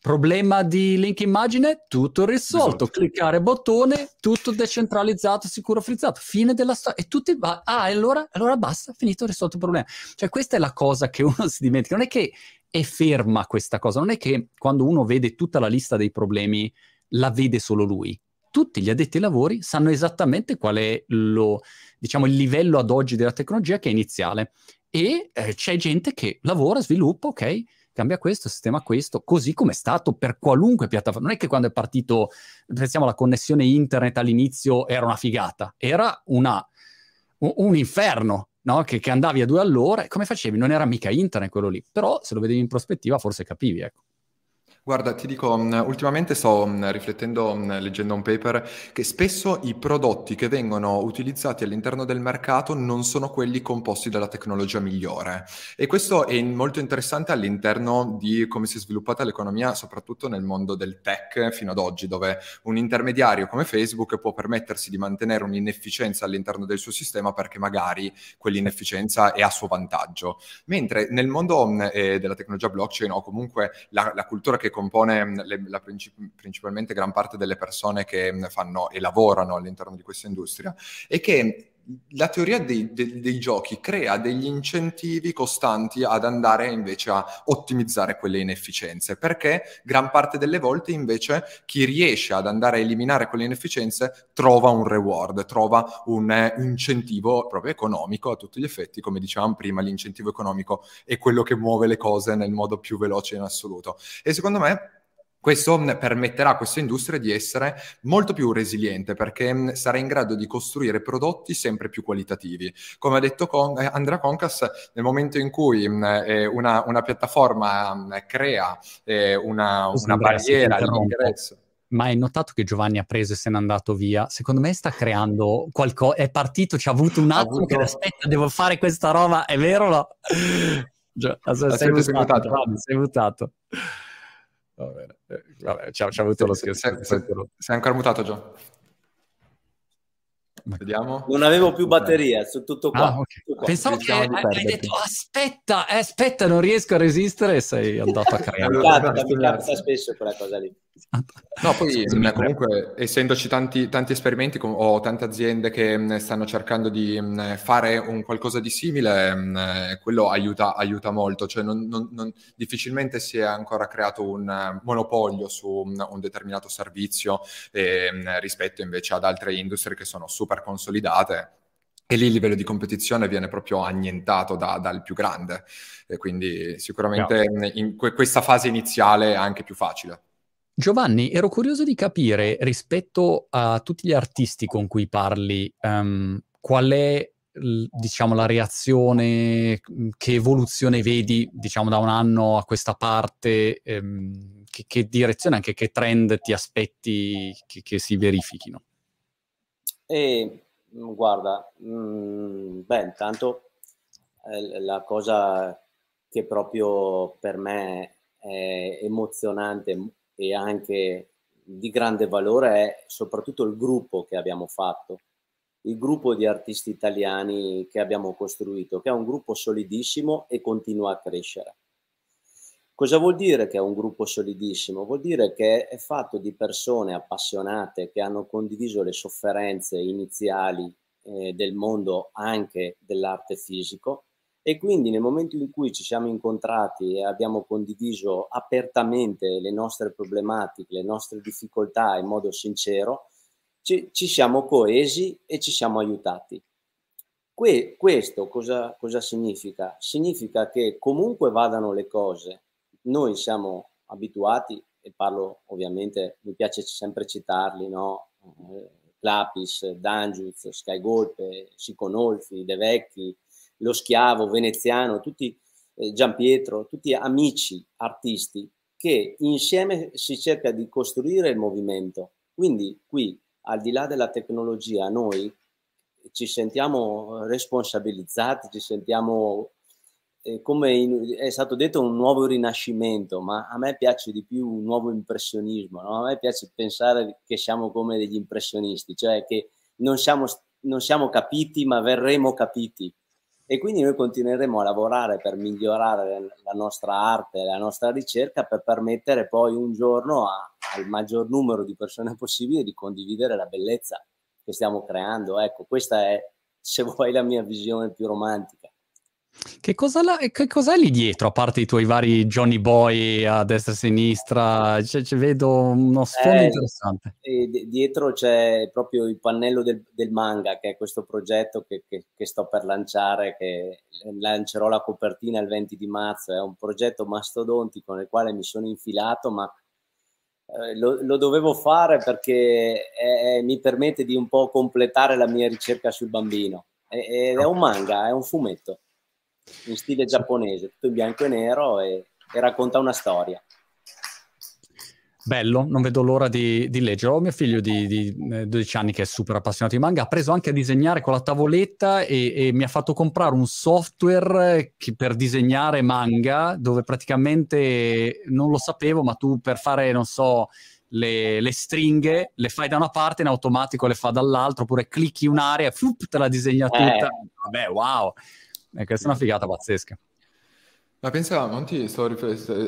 Problema di link immagine, tutto risolto. Esatto. Cliccare bottone, tutto decentralizzato, sicuro frizzato. Fine della storia. E tutti va. Ah, allora, allora basta, finito, risolto il problema. Cioè, questa è la cosa che uno (laughs) si dimentica. Non è che è ferma questa cosa, non è che quando uno vede tutta la lista dei problemi la vede solo lui. Tutti gli addetti ai lavori sanno esattamente qual è lo, diciamo, il livello ad oggi della tecnologia che è iniziale. E eh, c'è gente che lavora, sviluppa, ok, cambia questo, sistema questo, così come è stato per qualunque piattaforma. Non è che quando è partito, pensiamo alla connessione internet all'inizio era una figata, era una, un, un inferno, no? che, che, andavi a due all'ora come facevi? Non era mica internet quello lì, però se lo vedevi in prospettiva forse capivi, ecco. Guarda, ti dico, mm, ultimamente sto mm, riflettendo, mm, leggendo un paper, che spesso i prodotti che vengono utilizzati all'interno del mercato non sono quelli composti dalla tecnologia migliore. E questo è molto interessante all'interno di come si è sviluppata l'economia, soprattutto nel mondo del tech fino ad oggi, dove un intermediario come Facebook può permettersi di mantenere un'inefficienza all'interno del suo sistema perché magari quell'inefficienza è a suo vantaggio. Mentre nel mondo eh, della tecnologia blockchain o comunque la, la cultura che compone mm, le, la princip- principalmente gran parte delle persone che mm, fanno e lavorano all'interno di questa industria, e che la teoria dei, dei, dei, giochi crea degli incentivi costanti ad andare invece a ottimizzare quelle inefficienze, perché gran parte delle volte invece chi riesce ad andare a eliminare quelle inefficienze trova un reward, trova un eh, incentivo proprio economico a tutti gli effetti, come dicevamo prima, l'incentivo economico è quello che muove le cose nel modo più veloce in assoluto. E secondo me questo permetterà a questa industria di essere molto più resiliente perché sarà in grado di costruire prodotti sempre più qualitativi. Come ha detto Con- eh, Andrea Concas, nel momento in cui eh, una, una, piattaforma crea eh, una, una barriera all'ingresso ma hai notato che Giovanni ha preso e se n'è andato via? Secondo me sta creando qualcosa, è partito, ci ha avuto un attimo avuto... che aspetta, devo fare questa roba, è vero? No? (laughs) Sei, sei, sei mutato, sei mutato. Va bene. Eh, vabbè, ci ha avuto lo scherzo. Sei, sei, sei ancora mutato, Gio? Vediamo. Non avevo più batteria, su tutto qua. Ah, okay. qua. Pensavo che hai, detto aspetta, eh, aspetta, non riesco a resistere e sei andato a (laughs) creare. mi capita, mi capita spesso quella cosa lì. No, poi comunque essendoci tanti, tanti esperimenti com- o tante aziende che mh, stanno cercando di mh, fare un qualcosa di simile, mh, quello aiuta, aiuta, molto, cioè non, non, non, difficilmente si è ancora creato un uh, monopolio su un determinato servizio eh, rispetto invece ad altre industrie che sono super consolidate e lì il livello di competizione viene proprio annientato da, dal più grande, e quindi sicuramente no. in que- questa fase iniziale è anche più facile. Giovanni, ero curioso di capire rispetto a tutti gli artisti con cui parli, um, qual è diciamo la reazione, che evoluzione vedi diciamo da un anno a questa parte, um, che, che, direzione, anche che trend ti aspetti che, che si verifichino? E, guarda, mh, mm, beh, intanto eh, la cosa che proprio per me è emozionante e anche di grande valore è soprattutto il gruppo che abbiamo fatto, il gruppo di artisti italiani che abbiamo costruito, che è un gruppo solidissimo e continua a crescere. Cosa vuol dire che è un gruppo solidissimo? Vuol dire che è fatto di persone appassionate che hanno condiviso le sofferenze iniziali eh, del mondo anche dell'arte fisico e quindi nel momento in cui ci siamo incontrati e abbiamo condiviso apertamente le nostre problematiche, le nostre difficoltà in modo sincero, ci, ci siamo coesi e ci siamo aiutati. Que, questo cosa, cosa significa? Significa che comunque vadano le cose, noi siamo abituati, e parlo ovviamente, mi piace sempre citarli, no? Eh, Clapis, Dangiuz, Skygolpe, Siconolfi, De Vecchi, lo schiavo veneziano, tutti eh, Giampietro, tutti amici artisti che insieme si cerca di costruire il movimento. Quindi qui, al di là della tecnologia, noi ci sentiamo responsabilizzati, ci sentiamo, eh, come in, è stato detto, un nuovo rinascimento, ma a me piace di più un nuovo impressionismo, no? a me piace pensare che siamo come degli impressionisti, cioè che non siamo, non siamo capiti, ma verremo capiti e quindi noi continueremo a lavorare per migliorare la nostra arte, la nostra ricerca per permettere poi un giorno a, al maggior numero di persone possibile di condividere la bellezza che stiamo creando. Ecco, questa è, se vuoi, la mia visione più romantica. Che cosa, la, che cos'è lì dietro, a parte i tuoi vari Johnny Boy a destra e a sinistra? Cioè, cioè, vedo uno sfondo eh, interessante. dietro c'è proprio il pannello del, del, manga, che è questo progetto che, che, che, sto per lanciare, che lancerò la copertina il 20 di marzo. È un progetto mastodontico nel quale mi sono infilato, ma eh, lo, lo, dovevo fare perché è, mi permette di un po' completare la mia ricerca sul bambino. Ed è un manga, è un fumetto in stile giapponese, tutto in bianco e nero e, e racconta una storia. Bello, non vedo l'ora di, di leggere. Ho mio figlio di, di, 12 eh, anni che è super appassionato di manga, ha preso anche a disegnare con la tavoletta e, e mi ha fatto comprare un software che, per disegnare manga, dove praticamente non lo sapevo, ma tu per fare, non so, le, le, stringhe, le fai da una parte, in automatico le fa dall'altra, oppure clicchi un'area, fup, te la disegna tutta. Eh. Vabbè, wow! E questa è una figata pazzesca. Ma pensa, Monti,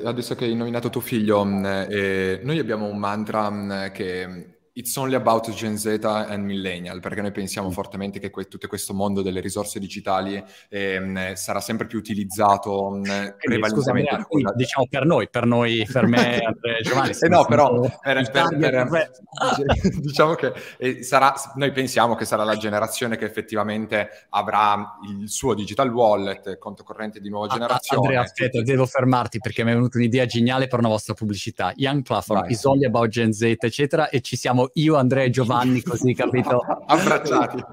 adesso che hai nominato tuo figlio, mm, eh, noi abbiamo un mantra mm, che It's only about Gen Z and Millennial, perché noi pensiamo mm. fortemente che que- tutto questo mondo delle risorse digitali ehm, sarà sempre più utilizzato mh, prevalentemente. Scusami, quella... diciamo per noi, per noi, per me, (laughs) Andrea Giovanni. eh no, però per, per, per, (laughs) diciamo che eh, sarà, noi pensiamo che sarà la generazione che effettivamente avrà il suo digital wallet, conto corrente di nuova generazione. Andrea, aspetta, devo fermarti perché mi è venuta un'idea geniale per una vostra pubblicità. Young Platform, Vai. is only about Gen Z, eccetera, e ci siamo io, Andrea e Giovanni, così capito? (laughs) Abbracciati.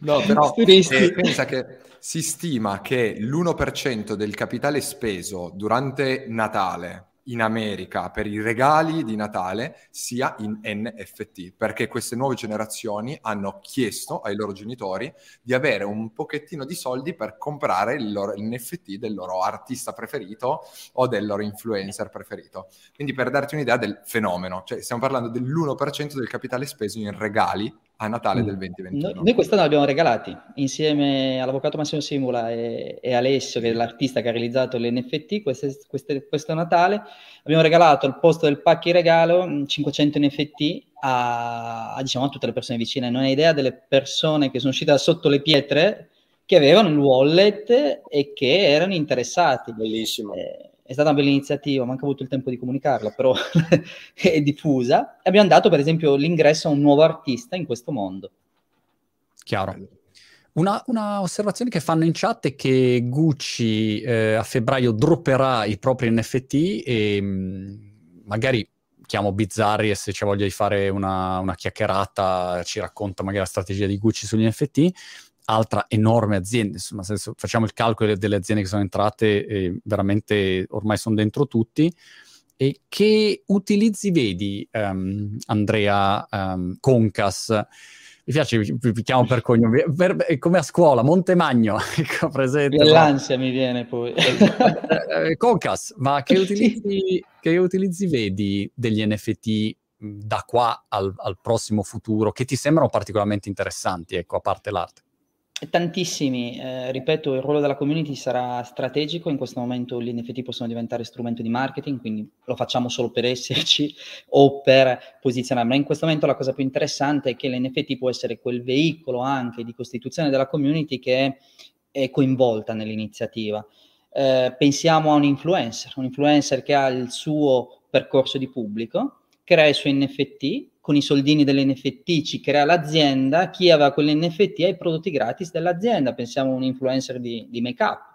No, però (laughs) eh, pensa che si stima che l'1% del capitale speso durante Natale in America per i regali di Natale sia in NFT, perché queste nuove generazioni hanno chiesto ai loro genitori di avere un pochettino di soldi per comprare il loro NFT del loro artista preferito o del loro influencer preferito. Quindi per darti un'idea del fenomeno, cioè stiamo parlando dell'1% del capitale speso in regali a Natale del 2021. Noi, noi quest'anno l'abbiamo regalati insieme all'avvocato Massimo Simula e, e Alessio, che è l'artista che ha realizzato l'NFT. Queste, queste, questo Natale abbiamo regalato al posto del pacchi regalo 500 NFT a, a, diciamo, a tutte le persone vicine. Non hai idea delle persone che sono uscite da sotto le pietre che avevano il wallet e che erano interessati. Bellissimo. Eh, è stata una bella iniziativa, manca avuto il tempo di comunicarla, però (laughs) è diffusa. Abbiamo dato, per esempio, l'ingresso a un nuovo artista in questo mondo. Chiaro. Una, una, osservazione che fanno in chat è che Gucci eh, a febbraio dropperà i propri NFT e mm, magari chiamo Bizzarri e se c'è voglia di fare una, una chiacchierata ci racconta magari la strategia di Gucci sugli NFT altra enorme azienda, insomma, senso, facciamo il calcolo delle aziende che sono entrate e veramente ormai sono dentro tutti. E che utilizzi vedi, um, Andrea um, Concas? Mi piace, vi, chiamo per cognome, come a scuola, Montemagno, (laughs) ecco, presente. L'ansia mi viene poi. Eh, eh, Concas, ma che utilizzi, che utilizzi vedi degli NFT da qua al, al, prossimo futuro che ti sembrano particolarmente interessanti, ecco, a parte l'arte? Tantissimi, eh, ripeto, il ruolo della community sarà strategico, in questo momento gli NFT possono diventare strumento di marketing, quindi lo facciamo solo per esserci (laughs) o per posizionarmi. Ma in questo momento la cosa più interessante è che l'NFT può essere quel veicolo anche di costituzione della community che è coinvolta nell'iniziativa. Eh, pensiamo a un influencer, un influencer che ha il suo percorso di pubblico, crea i suoi NFT, con i soldini dell'NFT ci crea l'azienda, chi aveva quell'NFT ha i prodotti gratis dell'azienda, pensiamo a un influencer di, di make-up.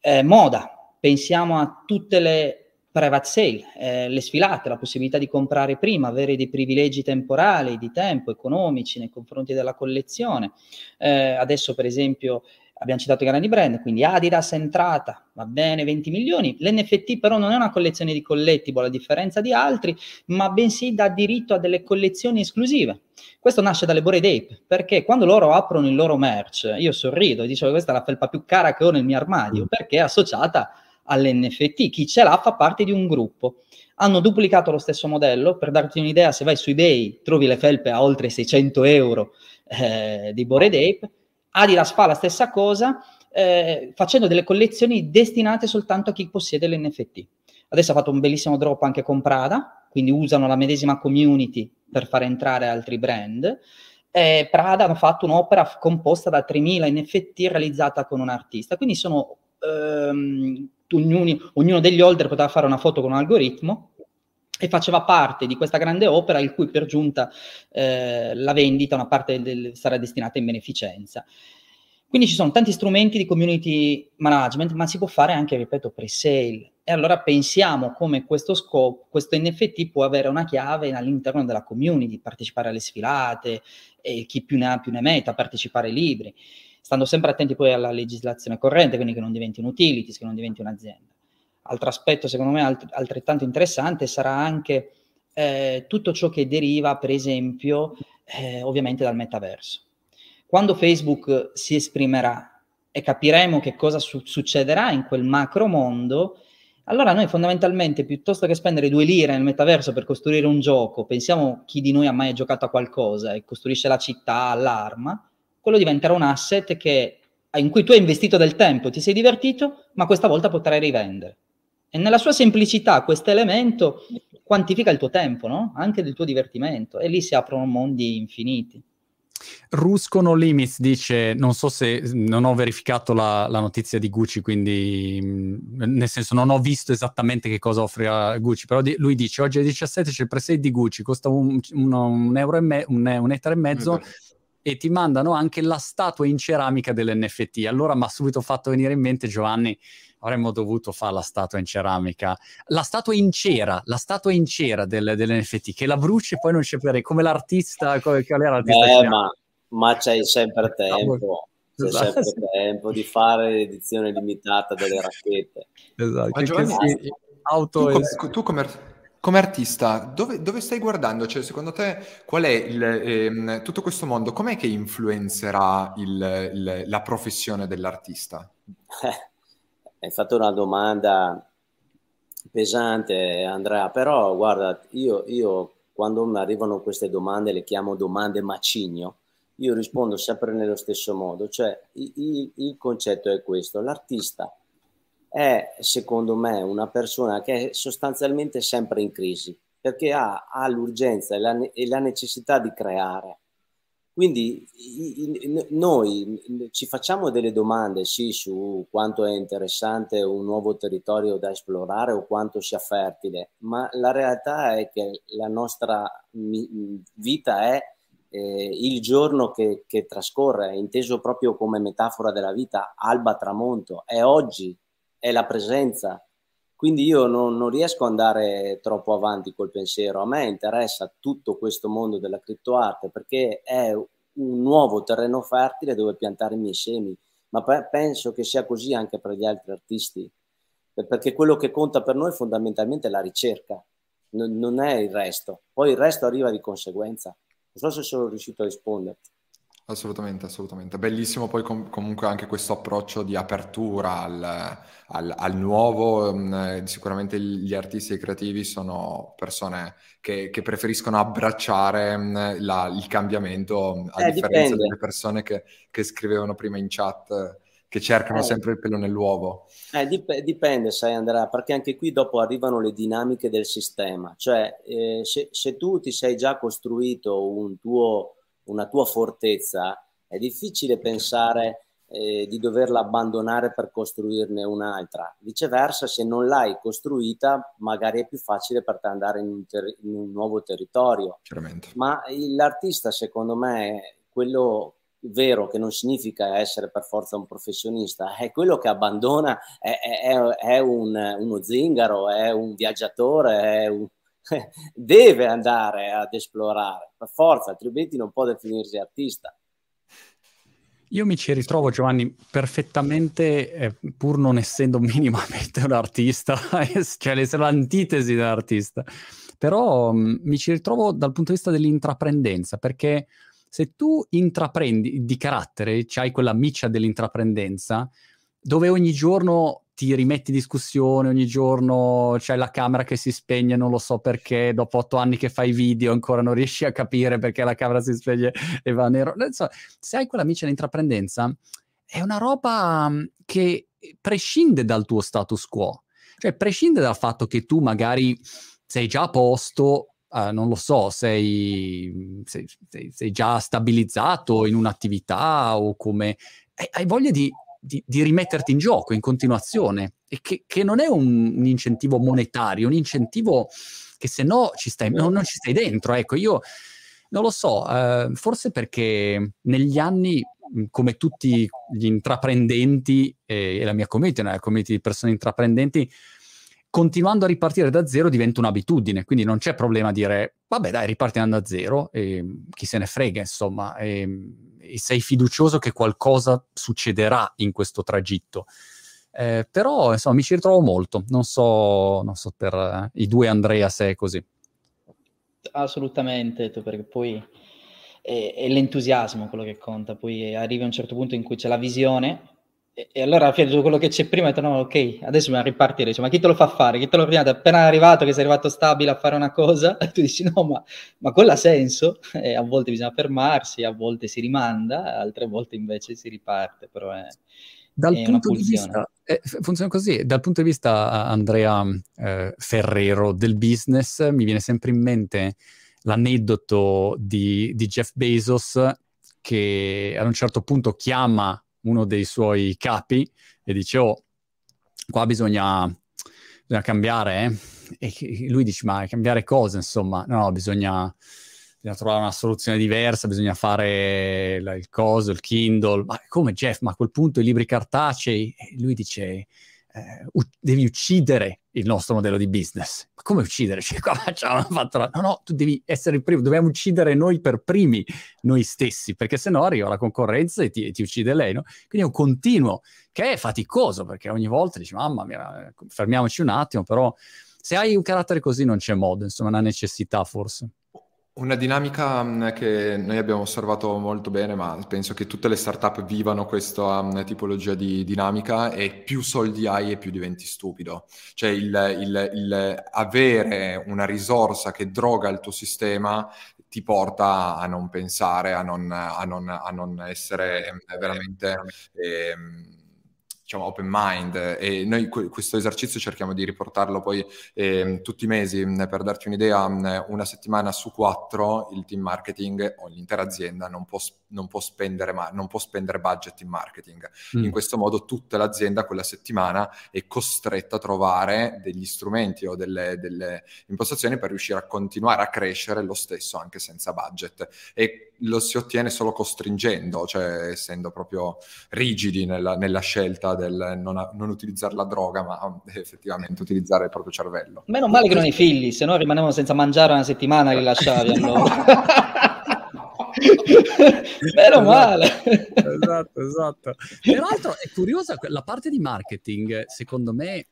Eh, moda, pensiamo a tutte le private sale, eh, le sfilate, la possibilità di comprare prima, avere dei privilegi temporali, di tempo, economici nei confronti della collezione. Eh, adesso per esempio abbiamo citato i grandi brand, quindi Adidas è entrata, va bene, 20 milioni. L'NFT però non è una collezione di collectible a differenza di altri, ma bensì dà diritto a delle collezioni esclusive. Questo nasce dalle Bored Ape, perché quando loro aprono il loro merch, io sorrido e dicevo questa è la felpa più cara che ho nel mio armadio, mm. perché è associata all'NFT. Chi ce l'ha fa parte di un gruppo. Hanno duplicato lo stesso modello, per darti un'idea, se vai su eBay trovi le felpe a oltre 600 euro eh, di Bored Ape, Adidas fa la stessa cosa, eh, facendo delle collezioni destinate soltanto a chi possiede l'NFT. Adesso ha fatto un bellissimo drop anche con Prada, quindi usano la medesima community per far entrare altri brand. Eh, Prada hanno fatto un'opera composta da 3.000 NFT realizzata con un artista, quindi sono ehm, ognuno, ognuno degli holder poteva fare una foto con un algoritmo e faceva parte di questa grande opera il cui per giunta eh, la vendita, una parte del, sarà destinata in beneficenza. Quindi ci sono tanti strumenti di community management, ma si può fare anche, ripeto, pre-sale. E allora pensiamo come questo scopo, questo NFT può avere una chiave all'interno della community, partecipare alle sfilate, e chi più ne ha più ne metta, partecipare ai libri, stando sempre attenti poi alla legislazione corrente, quindi che non diventi un utilities, che non diventi un'azienda. Altro aspetto, secondo me, alt- altrettanto interessante sarà anche eh, tutto ciò che deriva, per esempio, eh, ovviamente dal metaverso. Quando Facebook si esprimerà e capiremo che cosa su- succederà in quel macro mondo, allora noi fondamentalmente, piuttosto che spendere due lire nel metaverso per costruire un gioco, pensiamo chi di noi ha mai giocato a qualcosa e costruisce la città, l'arma, quello diventerà un asset che, in cui tu hai investito del tempo, ti sei divertito, ma questa volta potrai rivendere. E nella sua semplicità questo elemento quantifica il tuo tempo, no? anche del tuo divertimento, e lì si aprono mondi infiniti. Ruscono Limits dice, non so se non ho verificato la, la, notizia di Gucci, quindi nel senso non ho visto esattamente che cosa offre Gucci, però di, lui dice oggi alle 17 c'è il presale di Gucci, costa un, un, un euro e me, un, un ettaro e mezzo mm-hmm. e ti mandano anche la statua in ceramica dell'NFT. Allora mi ha subito fatto venire in mente Giovanni, avremmo dovuto fare la statua in ceramica, la statua in cera, la statua in cera del, dell'NFT, che la bruci e poi non c'è più, come l'artista, come, qual era l'artista? Eh, ma, ma c'hai sempre tempo. C'è esatto. sempre tempo di fare l'edizione limitata delle racchette. Esatto. Ma Giovanni, sì, auto tu, come, tu come, come artista, dove, dove, stai guardando? Cioè, secondo te, qual è il, ehm, tutto questo mondo? Com'è che influenzerà il, il, la professione dell'artista? (laughs) Hai fatto una domanda pesante, Andrea, però guarda, io, io quando mi arrivano queste domande le chiamo domande macigno, io rispondo sempre nello stesso modo, cioè il, il, il concetto è questo, l'artista è secondo me una persona che è sostanzialmente sempre in crisi perché ha, ha l'urgenza e la, e la necessità di creare quindi noi ci facciamo delle domande, sì, su quanto è interessante un nuovo territorio da esplorare o quanto sia fertile, ma la realtà è che la nostra vita è eh, il giorno che, che trascorre, inteso proprio come metafora della vita, alba tramonto, è oggi, è la presenza. Quindi io non, non riesco ad andare troppo avanti col pensiero. A me interessa tutto questo mondo della criptoarte perché è un nuovo terreno fertile dove piantare i miei semi, ma pe- penso che sia così anche per gli altri artisti, perché quello che conta per noi fondamentalmente è la ricerca, non, non è il resto, poi il resto arriva di conseguenza. Non so se sono riuscito a risponderti. Assolutamente, assolutamente. Bellissimo poi com- comunque anche questo approccio di apertura al, al, al nuovo. Mm, sicuramente gli artisti e i creativi sono persone che, che preferiscono abbracciare mm, la, il cambiamento a eh, differenza dipende. delle persone che, che, scrivevano prima in chat che cercano eh. sempre il pelo nell'uovo. Eh, dip- dipende, sai Andrea, perché anche qui dopo arrivano le dinamiche del sistema. Cioè, eh, se, se tu ti sei già costruito un tuo una tua fortezza, è difficile pensare eh, di doverla abbandonare per costruirne un'altra. Viceversa, se non l'hai costruita, magari è più facile per te andare in un, ter- in un nuovo territorio. Ma l'artista, secondo me, quello vero che non significa essere per forza un professionista, è quello che abbandona, è, è, è un, uno zingaro, è un viaggiatore, è un, (laughs) deve andare ad esplorare, per forza, altrimenti non può definirsi artista. Io mi ci ritrovo, Giovanni, perfettamente, eh, pur non essendo (laughs) minimamente un artista, (laughs) cioè essere l'antitesi dell'artista, però mh, mm, mi ci ritrovo dal punto di vista dell'intraprendenza, perché se tu intraprendi di carattere, hai quella miccia dell'intraprendenza, dove ogni giorno ti rimetti in discussione ogni giorno, c'è la camera che si spegne, non lo so perché, dopo otto anni che fai video ancora non riesci a capire perché la camera si spegne e va nero. Insomma, se hai quell'amica in è una roba mm, che prescinde dal tuo status quo, cioè prescinde dal fatto che tu magari sei già a posto, uh, non lo so, sei, sei, sei, sei, già stabilizzato in un'attività o come... hai voglia di, di, di, rimetterti in gioco in continuazione e che, che non è un, un, incentivo monetario, un incentivo che se no ci stai, non, non ci stai dentro. Ecco, io non lo so, uh, forse perché negli anni come tutti gli intraprendenti e, e la mia community, la community di persone intraprendenti, continuando a ripartire da zero diventa un'abitudine, quindi non c'è problema dire vabbè dai ripartiamo da zero e chi se ne frega insomma e, e sei fiducioso che qualcosa succederà in questo tragitto. Eh, però insomma mi ci ritrovo molto, non so, non so per eh, i due Andrea se è così. Assolutamente, perché poi è, è l'entusiasmo quello che conta, poi arrivi a un certo punto in cui c'è la visione e, allora alla fine tutto quello che c'è prima detto no, ok, adesso bisogna ripartire, cioè, ma chi te lo fa fare? Chi te lo prima? Appena arrivato, che sei arrivato stabile a fare una cosa, (laughs) tu dici no, ma, ma quello ha senso, (laughs) e a volte bisogna fermarsi, a volte si rimanda, altre volte invece si riparte, però è, dal è punto di vista, eh, funziona così, dal punto di vista Andrea eh, Ferrero del business, mi viene sempre in mente l'aneddoto di, di Jeff Bezos che ad un certo punto chiama uno dei suoi capi e dice oh qua bisogna, bisogna cambiare eh? e lui dice ma cambiare cosa insomma? No, no bisogna, bisogna trovare una soluzione diversa bisogna fare il, coso il Kindle. Ma come Jeff? Ma a quel punto i libri cartacei? E lui dice eh, u- devi uccidere il nostro modello di business. Ma come uccidere? Cioè, qua (laughs) facciamo fatto la... No, no, tu devi essere il primo, dobbiamo uccidere noi per primi, noi stessi, perché se no arriva la concorrenza e ti, ti uccide lei, no? Quindi è un continuo che è faticoso, perché ogni volta dici, mamma mia, fermiamoci un attimo, però se hai un carattere così non c'è modo, insomma, una necessità forse. Una dinamica mm, che noi abbiamo osservato molto bene, ma penso che tutte le startup vivano questa um, tipologia di dinamica, è più soldi hai e più diventi stupido. Cioè il, il, il avere una risorsa che droga il tuo sistema ti porta a non pensare, a non, a non, a non essere veramente... Eh, diciamo, open mind e noi questo esercizio cerchiamo di riportarlo poi eh, tutti i mesi per darti un'idea una settimana su quattro il team marketing o l'intera azienda non può, non può, spendere, ma, non può spendere budget in marketing mm. in questo modo tutta l'azienda quella settimana è costretta a trovare degli strumenti o delle, delle impostazioni per riuscire a continuare a crescere lo stesso anche senza budget e lo si ottiene solo costringendo cioè essendo proprio rigidi nella, nella scelta del non, non, utilizzare la droga, ma effettivamente utilizzare il proprio cervello. Meno male che non hai figli, se no rimanevamo senza mangiare una settimana li lasciavi allora. (laughs) Meno esatto, male. Esatto, esatto. Peraltro è curiosa la parte di marketing, secondo me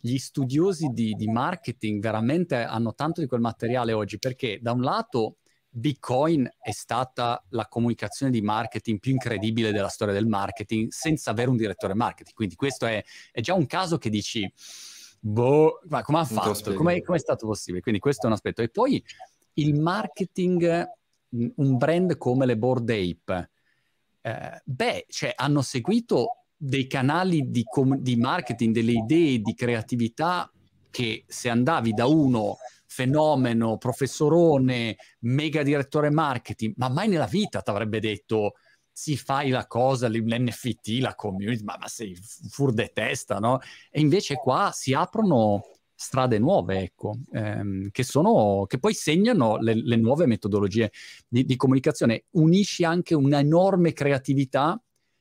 gli studiosi di, di marketing veramente hanno tanto di quel materiale oggi perché da un lato Bitcoin è stata la comunicazione di marketing più incredibile della storia del marketing senza avere un direttore marketing. Quindi questo è, è già un caso che dici, boh, ma come ha fatto? Come è stato possibile? Quindi questo è un aspetto. E poi il marketing, un brand come le Board Ape, eh, beh, cioè hanno seguito dei canali di, com- di marketing, delle idee, di creatività che se andavi da uno fenomeno, professorone, mega direttore marketing, ma mai nella vita ti avrebbe detto si fai la cosa, l'NFT, la community, ma, ma sei fur de testa, no? E invece qua si aprono strade nuove, ecco, ehm, che, sono, che poi segnano le, le nuove metodologie di, di, comunicazione. Unisci anche un'enorme creatività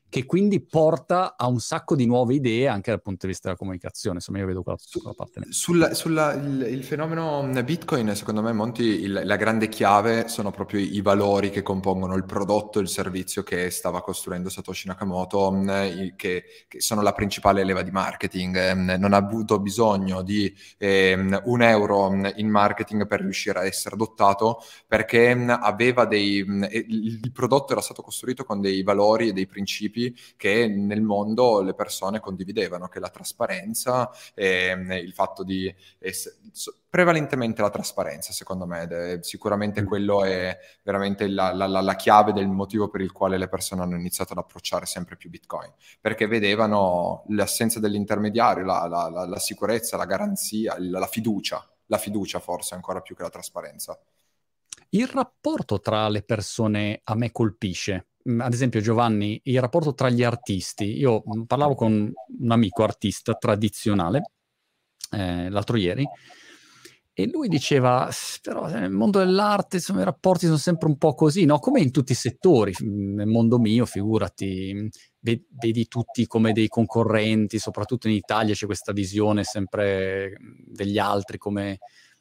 che quindi porta a un sacco di nuove idee anche dal punto di vista della comunicazione. Insomma, io vedo quella, quella parte. Sul, sulla, il, il, fenomeno Bitcoin, secondo me, Monti, il, la grande chiave sono proprio i, valori che compongono il prodotto e il servizio che stava costruendo Satoshi Nakamoto, mh, che, che, sono la principale leva di marketing. Mh, non ha avuto bisogno di eh, un euro in marketing per riuscire a essere adottato perché aveva dei... il prodotto era stato costruito con dei valori e dei principi principi che nel mondo le persone condividevano, che la trasparenza e il fatto di essere, prevalentemente la trasparenza, secondo me, sicuramente mm. quello è veramente la, la, la, chiave del motivo per il quale le persone hanno iniziato ad approcciare sempre più Bitcoin, perché vedevano l'assenza dell'intermediario, la, la sicurezza, la garanzia, la fiducia, la fiducia forse ancora più che la trasparenza. Il rapporto tra le persone a me colpisce. Mm, ad esempio, Giovanni, il rapporto tra gli artisti. Io mm, parlavo con un amico artista tradizionale eh, l'altro ieri e lui diceva, però nel mondo dell'arte insomma, i rapporti sono sempre un po' così, no? come in tutti i settori, nel mondo mio, figurati, vedi tutti come dei concorrenti, soprattutto in Italia c'è questa visione sempre degli altri come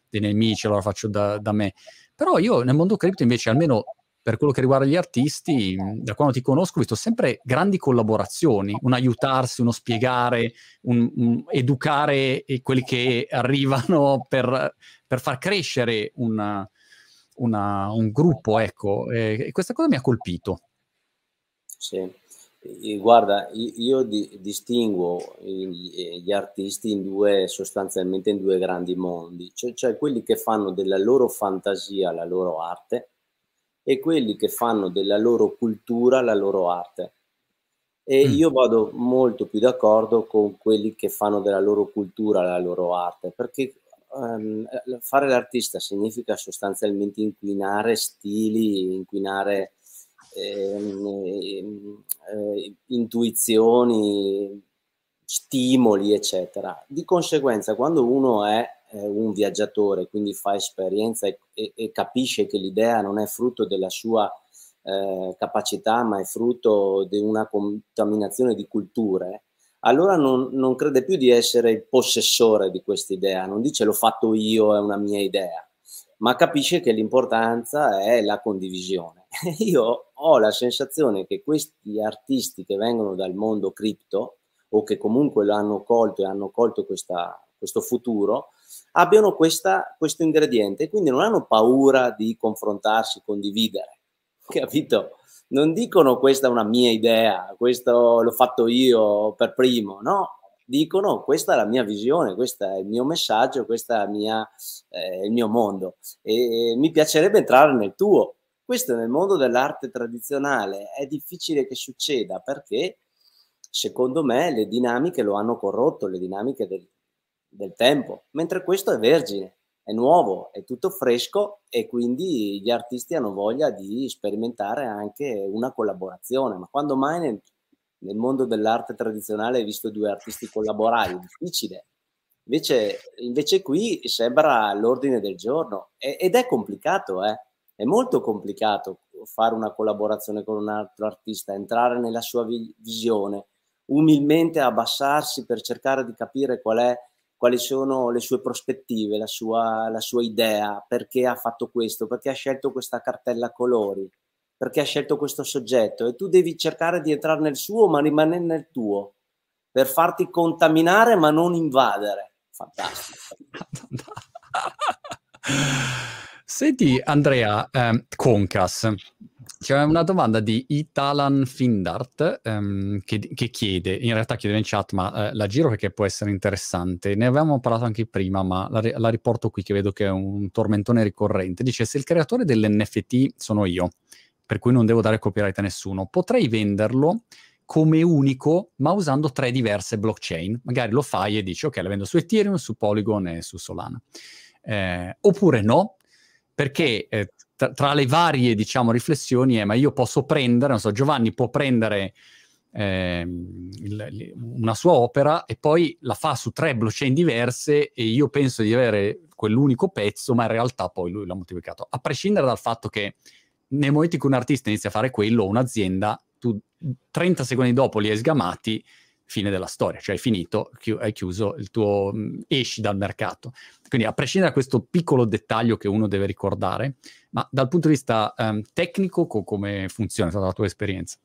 dei nemici, allora faccio da, da me. Però io nel mondo cripto invece, almeno per quello che riguarda gli artisti, da quando ti conosco, ho visto sempre grandi collaborazioni, un aiutarsi, uno spiegare, un, un educare quelli che arrivano per, per far crescere una, una, un gruppo, ecco. E questa cosa mi ha colpito. Sì, guarda, io di, distinguo gli artisti in due, sostanzialmente in due grandi mondi, cioè, cioè, quelli che fanno della loro fantasia la loro arte e quelli che fanno della loro cultura la loro arte. E mm. io vado molto più d'accordo con quelli che fanno della loro cultura la loro arte, perché um, fare l'artista significa sostanzialmente inquinare stili, inquinare Ehm, eh, intuizioni, stimoli, eccetera. Di conseguenza, quando uno è un viaggiatore, quindi fa esperienza e, e, e, capisce che l'idea non è frutto della sua eh, capacità, ma è frutto di una contaminazione di culture, allora non, non crede più di essere il possessore di questa idea, non dice l'ho fatto io, è una mia idea, ma capisce che l'importanza è la condivisione. (laughs) Io ho la sensazione che questi artisti che vengono dal mondo cripto o che comunque lo hanno colto e hanno colto questa, questo futuro, abbiano questa, questo ingrediente e quindi non hanno paura di confrontarsi, condividere, (laughs) capito? Non dicono questa è una mia idea, questo l'ho fatto io per primo, no, dicono questa è la mia visione, questo è il mio messaggio, questo è mia, eh, il mio mondo e, e mi piacerebbe entrare nel tuo. Questo nel mondo dell'arte tradizionale è difficile che succeda perché secondo me le dinamiche lo hanno corrotto, le dinamiche del, del tempo, mentre questo è vergine, è nuovo, è tutto fresco e quindi gli artisti hanno voglia di sperimentare anche una collaborazione. Ma quando mai nel, nel mondo dell'arte tradizionale hai visto due artisti collaborare? È difficile. Invece, invece qui sembra l'ordine del giorno ed è complicato, eh? È molto complicato fare una collaborazione con un altro artista, entrare nella sua vi- visione, umilmente abbassarsi per cercare di capire qual è, quali sono le sue prospettive, la sua, la sua idea, perché ha fatto questo, perché ha scelto questa cartella colori, perché ha scelto questo soggetto e tu devi cercare di entrare nel suo ma rimanere nel tuo per farti contaminare ma non invadere. Fantastico. Senti Andrea eh, Concas, c'è una domanda di Italan Findart ehm, che, che, chiede, in realtà chiede in chat, ma eh, la giro perché può essere interessante. Ne avevamo parlato anche prima, ma la, la, riporto qui che vedo che è un tormentone ricorrente. Dice, se il creatore dell'NFT sono io, per cui non devo dare copyright a nessuno, potrei venderlo come unico, ma usando tre diverse blockchain. Magari lo fai e dici, ok, la vendo su Ethereum, su Polygon e su Solana. Eh, oppure no, perché eh, tra, tra, le varie, diciamo, riflessioni è, ma io posso prendere, non so, Giovanni può prendere eh, il, una sua opera e poi la fa su tre blockchain diverse e io penso di avere quell'unico pezzo, ma in realtà poi lui l'ha moltiplicato. A prescindere dal fatto che nel momento in cui un artista inizia a fare quello, un'azienda, tu 30 secondi dopo li hai sgamati, fine della storia, cioè hai finito, chi- hai chiuso il tuo, esci dal mercato. Quindi a prescindere da questo piccolo dettaglio che uno deve ricordare, ma dal punto di vista um, tecnico co- come funziona, è stata la tua esperienza?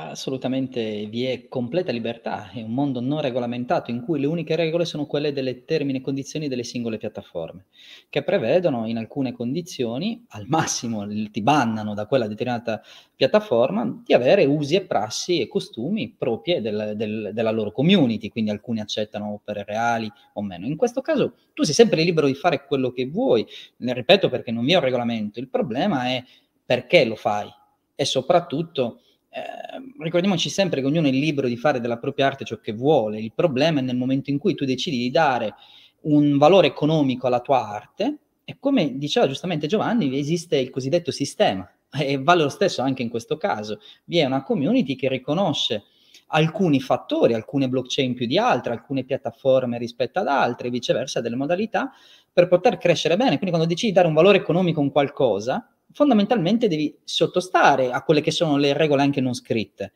Assolutamente vi è completa libertà, è un mondo non regolamentato in cui le uniche regole sono quelle delle termini e condizioni delle singole piattaforme, che prevedono in alcune condizioni, al massimo ti bannano da quella determinata piattaforma, di avere usi e prassi e costumi proprie del, del, della loro community, quindi alcuni accettano opere reali o meno. In questo caso tu sei sempre libero di fare quello che vuoi, ne ripeto perché non vi è un regolamento, il problema è perché lo fai e soprattutto eh, ricordiamoci sempre che ognuno è libero di fare della propria arte ciò che vuole. Il problema è nel momento in cui tu decidi di dare un valore economico alla tua arte e come diceva giustamente Giovanni, esiste il cosiddetto sistema (laughs) e vale lo stesso anche in questo caso. Vi è una community che riconosce alcuni fattori, alcune blockchain più di altre, alcune piattaforme rispetto ad altre, viceversa, delle modalità per poter crescere bene. Quindi quando decidi di dare un valore economico a qualcosa, fondamentalmente devi sottostare a quelle che sono le regole anche non scritte.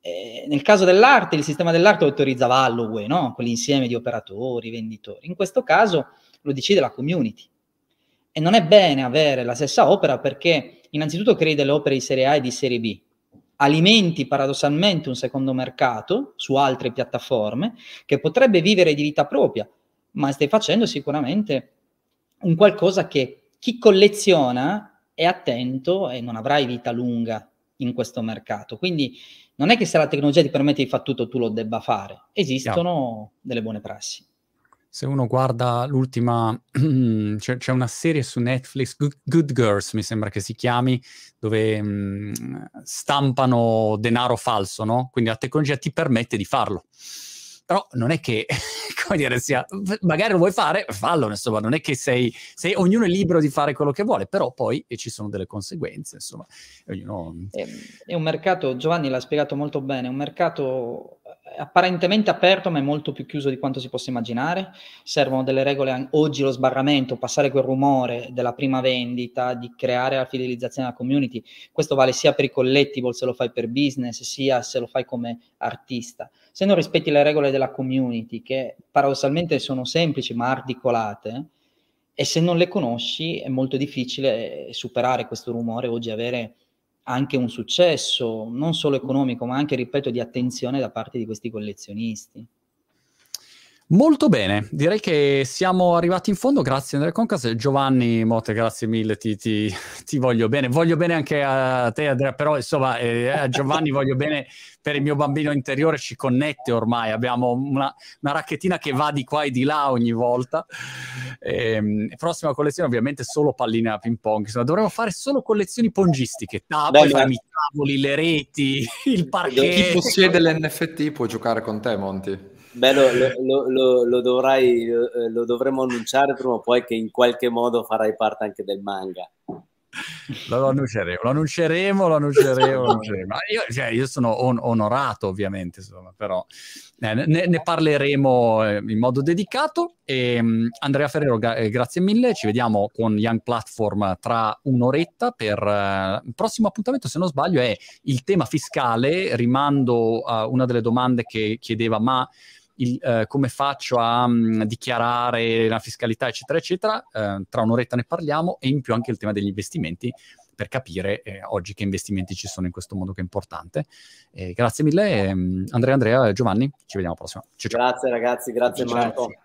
Eh, nel caso dell'arte, il sistema dell'arte autorizzava Holloway, no? quell'insieme di operatori, venditori. In questo caso lo decide la community. E non è bene avere la stessa opera perché innanzitutto crei delle opere di serie A e di serie B, alimenti paradossalmente un secondo mercato su altre piattaforme che potrebbe vivere di vita propria, ma stai facendo sicuramente un qualcosa che chi colleziona è attento e non avrai vita lunga in questo mercato. Quindi non è che se la tecnologia ti permette di fare tutto tu lo debba fare, esistono yeah. delle buone prassi. Se uno guarda l'ultima, (clears throat) c'è, c'è, una serie su Netflix, Good, Good, Girls mi sembra che si chiami, dove mh, mm, stampano denaro falso, no? Quindi la tecnologia ti permette di farlo però non è che, (laughs) come dire, sia, magari lo vuoi fare, fallo, insomma, non è che sei, sei, ognuno è libero di fare quello che vuole, però poi ci sono delle conseguenze, insomma. Ognuno... È, è un mercato, Giovanni l'ha spiegato molto bene, è un mercato apparentemente aperto ma è molto più chiuso di quanto si possa immaginare. Servono delle regole, oggi lo sbarramento, passare quel rumore della prima vendita, di creare la fidelizzazione alla community. Questo vale sia per i collectible se lo fai per business, sia se lo fai come artista. Se non rispetti le regole della community, che paradossalmente sono semplici ma articolate, e se non le conosci è molto difficile superare questo rumore oggi avere anche un successo, non solo economico, ma anche, ripeto, di attenzione da parte di questi collezionisti. Molto bene, direi che siamo arrivati in fondo, grazie Andrea Concas. Giovanni Motte, grazie mille, ti, ti, ti, voglio bene. Voglio bene anche a te Andrea, però insomma eh, a Giovanni voglio bene per il mio bambino interiore, ci connette ormai, abbiamo una, una racchettina che va di qua e di là ogni volta. E, ehm, prossima collezione ovviamente solo palline a ping pong, insomma dovremmo fare solo collezioni pongistiche, ah, poi faremo i tavoli, le reti, il parquet. Chi possiede l'NFT può giocare con te Monti. Beh, lo, lo, lo, lo, dovrai, lo dovremo annunciare prima o poi che in qualche modo farai parte anche del manga. Lo annunceremo, lo annunceremo, lo annunceremo. Lo annunceremo. Io, cioè, io, sono on- onorato ovviamente, insomma, però eh, ne, ne, parleremo eh, in modo dedicato. E, um, Andrea Ferrero, ga- eh, grazie mille, ci vediamo con Young Platform tra un'oretta per uh, il prossimo appuntamento, se non sbaglio, è il tema fiscale, rimando a una delle domande che chiedeva ma il, eh, come faccio a mh, mm, dichiarare la fiscalità, eccetera, eccetera. Eh, tra un'oretta ne parliamo e in più anche il tema degli investimenti per capire eh, oggi che investimenti ci sono in questo mondo che è importante. grazie mille, ehm, Andrea, Andrea, Giovanni, ci vediamo alla prossima. Ciao, ciao. Grazie ragazzi, grazie ciao, Marco.